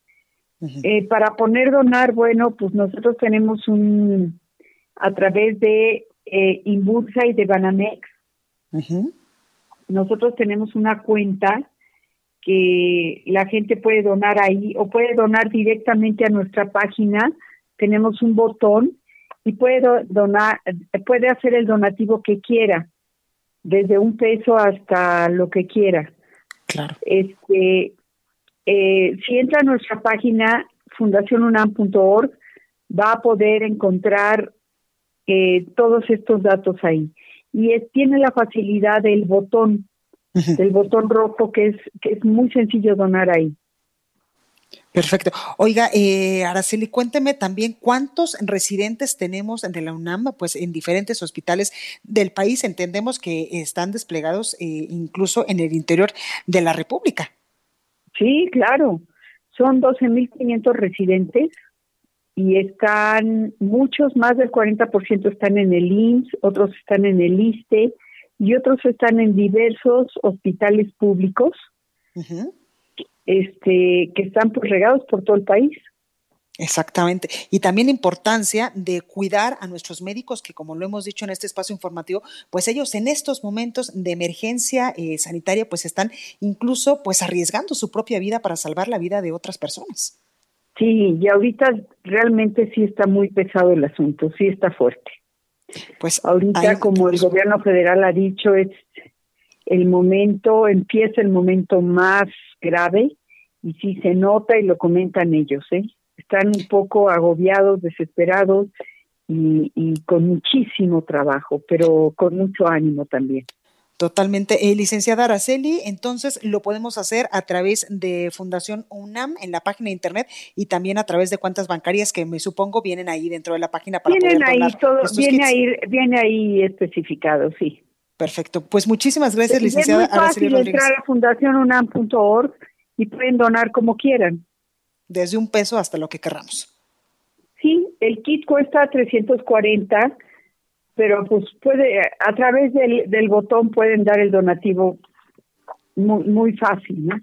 S19: eh, para poner donar, bueno, pues nosotros tenemos un, a través de eh, Inbursa y de Banamex, nosotros tenemos una cuenta que la gente puede donar ahí o puede donar directamente a nuestra página. Tenemos un botón y puede donar, puede hacer el donativo que quiera, desde un peso hasta lo que quiera.
S1: Claro.
S19: Este, eh, si entra a nuestra página fundacionunam.org, va a poder encontrar eh, todos estos datos ahí. Y es, tiene la facilidad del botón, del botón rojo, que es, que es muy sencillo donar ahí.
S1: Perfecto. Oiga, eh, Araceli, cuénteme también cuántos residentes tenemos de la UNAM, pues en diferentes hospitales del país. Entendemos que están desplegados eh, incluso en el interior de la República.
S19: Sí, claro. Son 12.500 residentes y están, muchos, más del 40% están en el IMSS, otros están en el ISTE y otros están en diversos hospitales públicos este, que están pues regados por todo el país.
S1: Exactamente. Y también la importancia de cuidar a nuestros médicos, que como lo hemos dicho en este espacio informativo, pues ellos en estos momentos de emergencia eh, sanitaria, pues están incluso pues arriesgando su propia vida para salvar la vida de otras personas.
S19: Sí, y ahorita realmente sí está muy pesado el asunto, sí está fuerte.
S1: Pues
S19: ahorita, como el gobierno federal ha dicho, es el momento, empieza el momento más grave y sí se nota y lo comentan ellos, ¿eh? Están un poco agobiados, desesperados y, y con muchísimo trabajo, pero con mucho ánimo también.
S1: Totalmente. Eh, licenciada Araceli, entonces lo podemos hacer a través de Fundación UNAM en la página de internet y también a través de cuentas bancarias que me supongo vienen ahí dentro de la página para
S19: vienen
S1: poder
S19: ahí todo, viene
S1: kits.
S19: ahí, viene ahí especificado, sí.
S1: Perfecto. Pues muchísimas gracias, licenciada
S19: es muy
S1: Araceli
S19: fácil
S1: Rodríguez.
S19: entrar a fundacionunam.org y pueden donar como quieran.
S1: Desde un peso hasta lo que querramos.
S19: Sí, el kit cuesta 340, pero pues puede, a través del, del botón pueden dar el donativo muy, muy fácil, ¿no?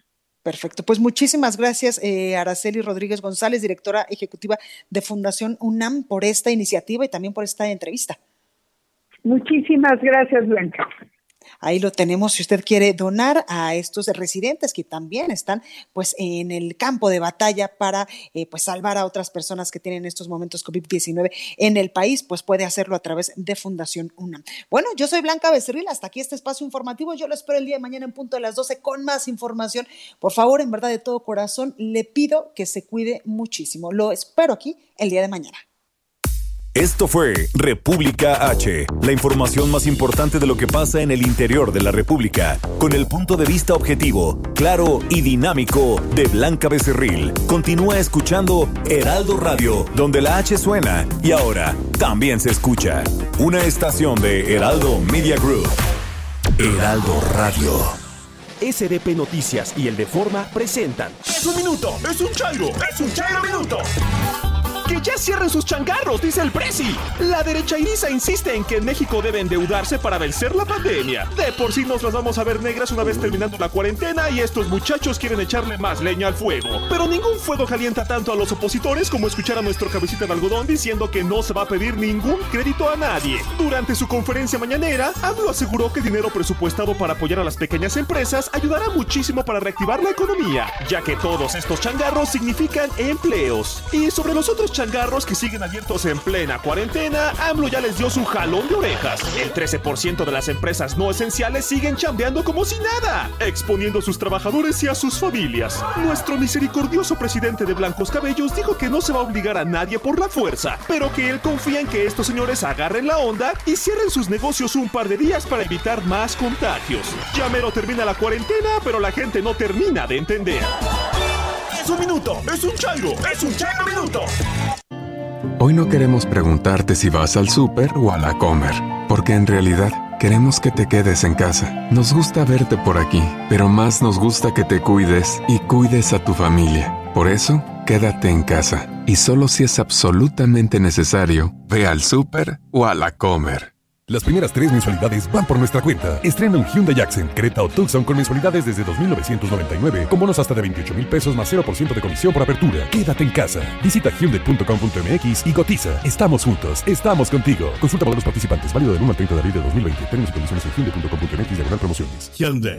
S1: Perfecto. Pues muchísimas gracias, eh, Araceli Rodríguez González, directora ejecutiva de Fundación UNAM, por esta iniciativa y también por esta entrevista.
S19: Muchísimas gracias, Blanca.
S1: Ahí lo tenemos si usted quiere donar a estos residentes que también están pues en el campo de batalla para eh, pues salvar a otras personas que tienen estos momentos COVID-19 en el país, pues puede hacerlo a través de Fundación UNAM. Bueno, yo soy Blanca Becerril, hasta aquí este espacio informativo, yo lo espero el día de mañana en punto de las 12 con más información. Por favor, en verdad de todo corazón, le pido que se cuide muchísimo. Lo espero aquí el día de mañana.
S2: Esto fue República H, la información más importante de lo que pasa en el interior de la República, con el punto de vista objetivo, claro y dinámico de Blanca Becerril. Continúa escuchando Heraldo Radio, donde la H suena y ahora también se escucha. Una estación de Heraldo Media Group. Heraldo Radio.
S20: SDP Noticias y el de Forma presentan.
S21: ¡Es un minuto! ¡Es un chairo! ¡Es un chairo minuto!
S20: ¡Que ya cierren sus changarros! Dice el Prezi. La derecha iriza insiste en que México debe endeudarse para vencer la pandemia. De por sí nos las vamos a ver negras una vez terminando la cuarentena y estos muchachos quieren echarle más leña al fuego. Pero ningún fuego calienta tanto a los opositores como escuchar a nuestro cabecita de algodón diciendo que no se va a pedir ningún crédito a nadie. Durante su conferencia mañanera, AMLO aseguró que dinero presupuestado para apoyar a las pequeñas empresas ayudará muchísimo para reactivar la economía, ya que todos estos changarros significan empleos. Y sobre los otros changarros que siguen abiertos en plena cuarentena, AMLO ya les dio su jalón de orejas. El 13% de las empresas no esenciales siguen chambeando como si nada, exponiendo a sus trabajadores y a sus familias. Nuestro misericordioso presidente de Blancos Cabellos dijo que no se va a obligar a nadie por la fuerza, pero que él confía en que estos señores agarren la onda y cierren sus negocios un par de días para evitar más contagios. Ya mero termina la cuarentena, pero la gente no termina de entender.
S21: ¡Es un minuto! ¡Es un chairo! ¡Es un chairo minuto!
S22: Hoy no queremos preguntarte si vas al súper o a la comer, porque en realidad queremos que te quedes en casa. Nos gusta verte por aquí, pero más nos gusta que te cuides y cuides a tu familia. Por eso, quédate en casa y solo si es absolutamente necesario, ve al súper o a la comer.
S23: Las primeras tres mensualidades van por nuestra cuenta. Estrena un Hyundai Accent, Creta o Tucson con mensualidades desde 2.999, con bonos hasta de 28 mil pesos más 0% de comisión por apertura. Quédate en casa. Visita hyundai.com.mx y cotiza. Estamos juntos. Estamos contigo. Consulta modelos participantes. Válido del 1 al 30 de abril de 2020. Términos y condiciones en hyundai.com.mx diagonal promociones. Hyundai.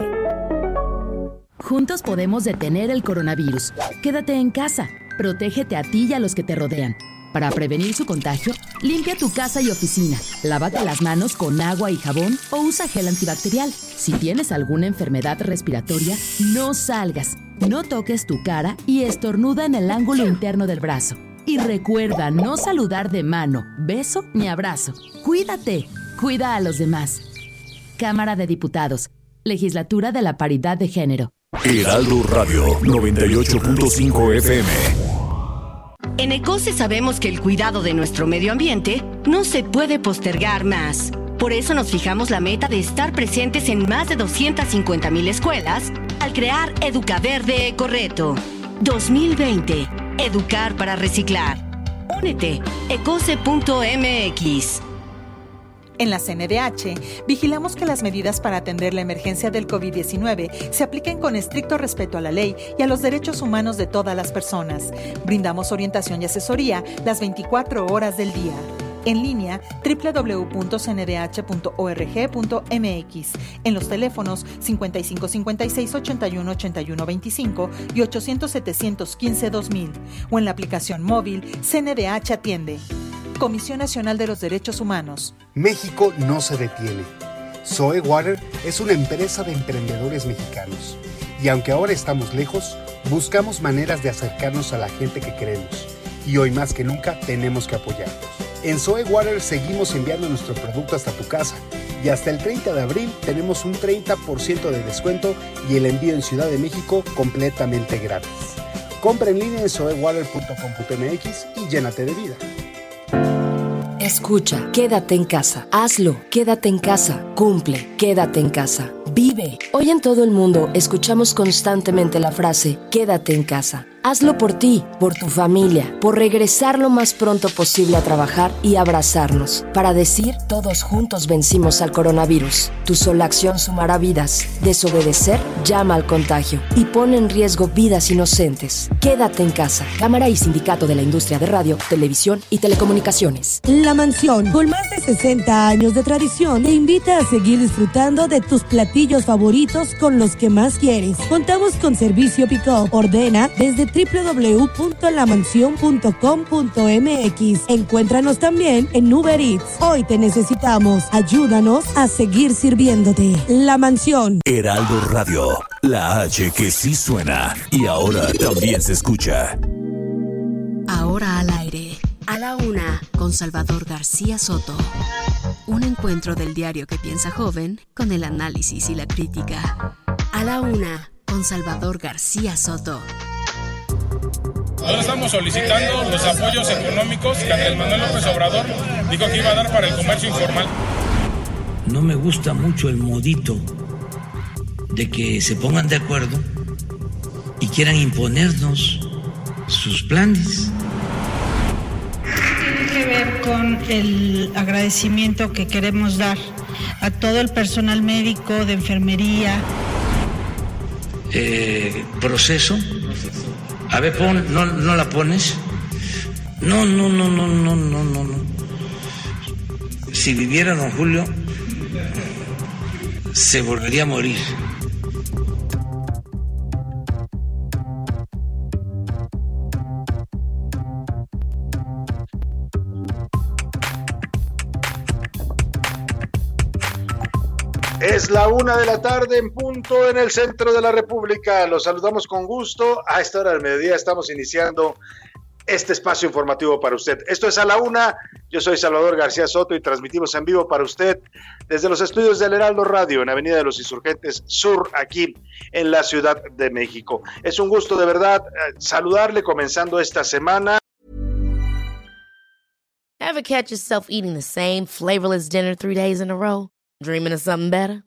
S24: Juntos podemos detener el coronavirus. Quédate en casa. Protégete a ti y a los que te rodean. Para prevenir su contagio, limpia tu casa y oficina. Lávate las manos con agua y jabón o usa gel antibacterial. Si tienes alguna enfermedad respiratoria, no salgas. No toques tu cara y estornuda en el ángulo interno del brazo. Y recuerda no saludar de mano, beso ni abrazo. Cuídate. Cuida a los demás. Cámara de Diputados. Legislatura de la Paridad de Género.
S2: Heraldo Radio 98.5 FM.
S25: En Ecose sabemos que el cuidado de nuestro medio ambiente no se puede postergar más. Por eso nos fijamos la meta de estar presentes en más de 250 mil escuelas al crear Educaverde Ecoreto. 2020. Educar para reciclar. Únete. ecose.mx.
S26: En la CNDH, vigilamos que las medidas para atender la emergencia del COVID-19 se apliquen con estricto respeto a la ley y a los derechos humanos de todas las personas. Brindamos orientación y asesoría las 24 horas del día. En línea www.cndh.org.mx, en los teléfonos 5556 81 81 25 y 800 715 2000 o en la aplicación móvil CNDH Atiende. Comisión Nacional de los Derechos Humanos.
S27: México no se detiene. Zoe Water es una empresa de emprendedores mexicanos. Y aunque ahora estamos lejos, buscamos maneras de acercarnos a la gente que queremos. Y hoy más que nunca tenemos que apoyarnos. En Zoe Water seguimos enviando nuestro producto hasta tu casa. Y hasta el 30 de abril tenemos un 30% de descuento y el envío en Ciudad de México completamente gratis. Compra en línea en zoewater.com.mx y llénate de vida.
S24: Escucha, quédate en casa. Hazlo, quédate en casa. Cumple, quédate en casa. Vive. Hoy en todo el mundo escuchamos constantemente la frase, quédate en casa. Hazlo por ti, por tu familia, por regresar lo más pronto posible a trabajar y abrazarnos, para decir todos juntos vencimos al coronavirus. Tu sola acción sumará vidas. Desobedecer llama al contagio y pone en riesgo vidas inocentes. Quédate en casa. Cámara y Sindicato de la Industria de Radio, Televisión y Telecomunicaciones.
S28: La Mansión, con más de 60 años de tradición, te invita a seguir disfrutando de tus platillos favoritos con los que más quieres. Contamos con servicio pick-up. Ordena desde www.lamansion.com.mx. Encuéntranos también en Uber Eats. Hoy te necesitamos. Ayúdanos a seguir sirviéndote. La Mansión.
S2: Heraldo Radio, la H que sí suena y ahora también se escucha.
S15: Ahora al aire. A la una, con Salvador García Soto. Un encuentro del diario que piensa joven con el análisis y la crítica. A la una, con Salvador García Soto.
S29: Ahora estamos solicitando los apoyos económicos que Andrés Manuel López Obrador dijo que iba a dar para el comercio informal.
S6: No me gusta mucho el modito de que se pongan de acuerdo y quieran imponernos sus planes.
S30: Tiene que ver con el agradecimiento que queremos dar a todo el personal médico, de enfermería.
S6: Eh, proceso. A ver, pon, no, la pones. No, no, no, no, no, no, no, no. Si viviera don Julio, se volvería a morir.
S31: Es la una de la tarde en punto en el centro de la República. Los saludamos con gusto. A esta hora del mediodía estamos iniciando este espacio informativo para usted. Esto es a la una. Yo soy Salvador García Soto y transmitimos en vivo para usted desde los estudios del Heraldo Radio en Avenida de los Insurgentes Sur, aquí en la Ciudad de México. Es un gusto de verdad eh, saludarle comenzando esta semana.
S32: Ever catch yourself eating the same flavorless dinner three days in a row? Dreaming of something better?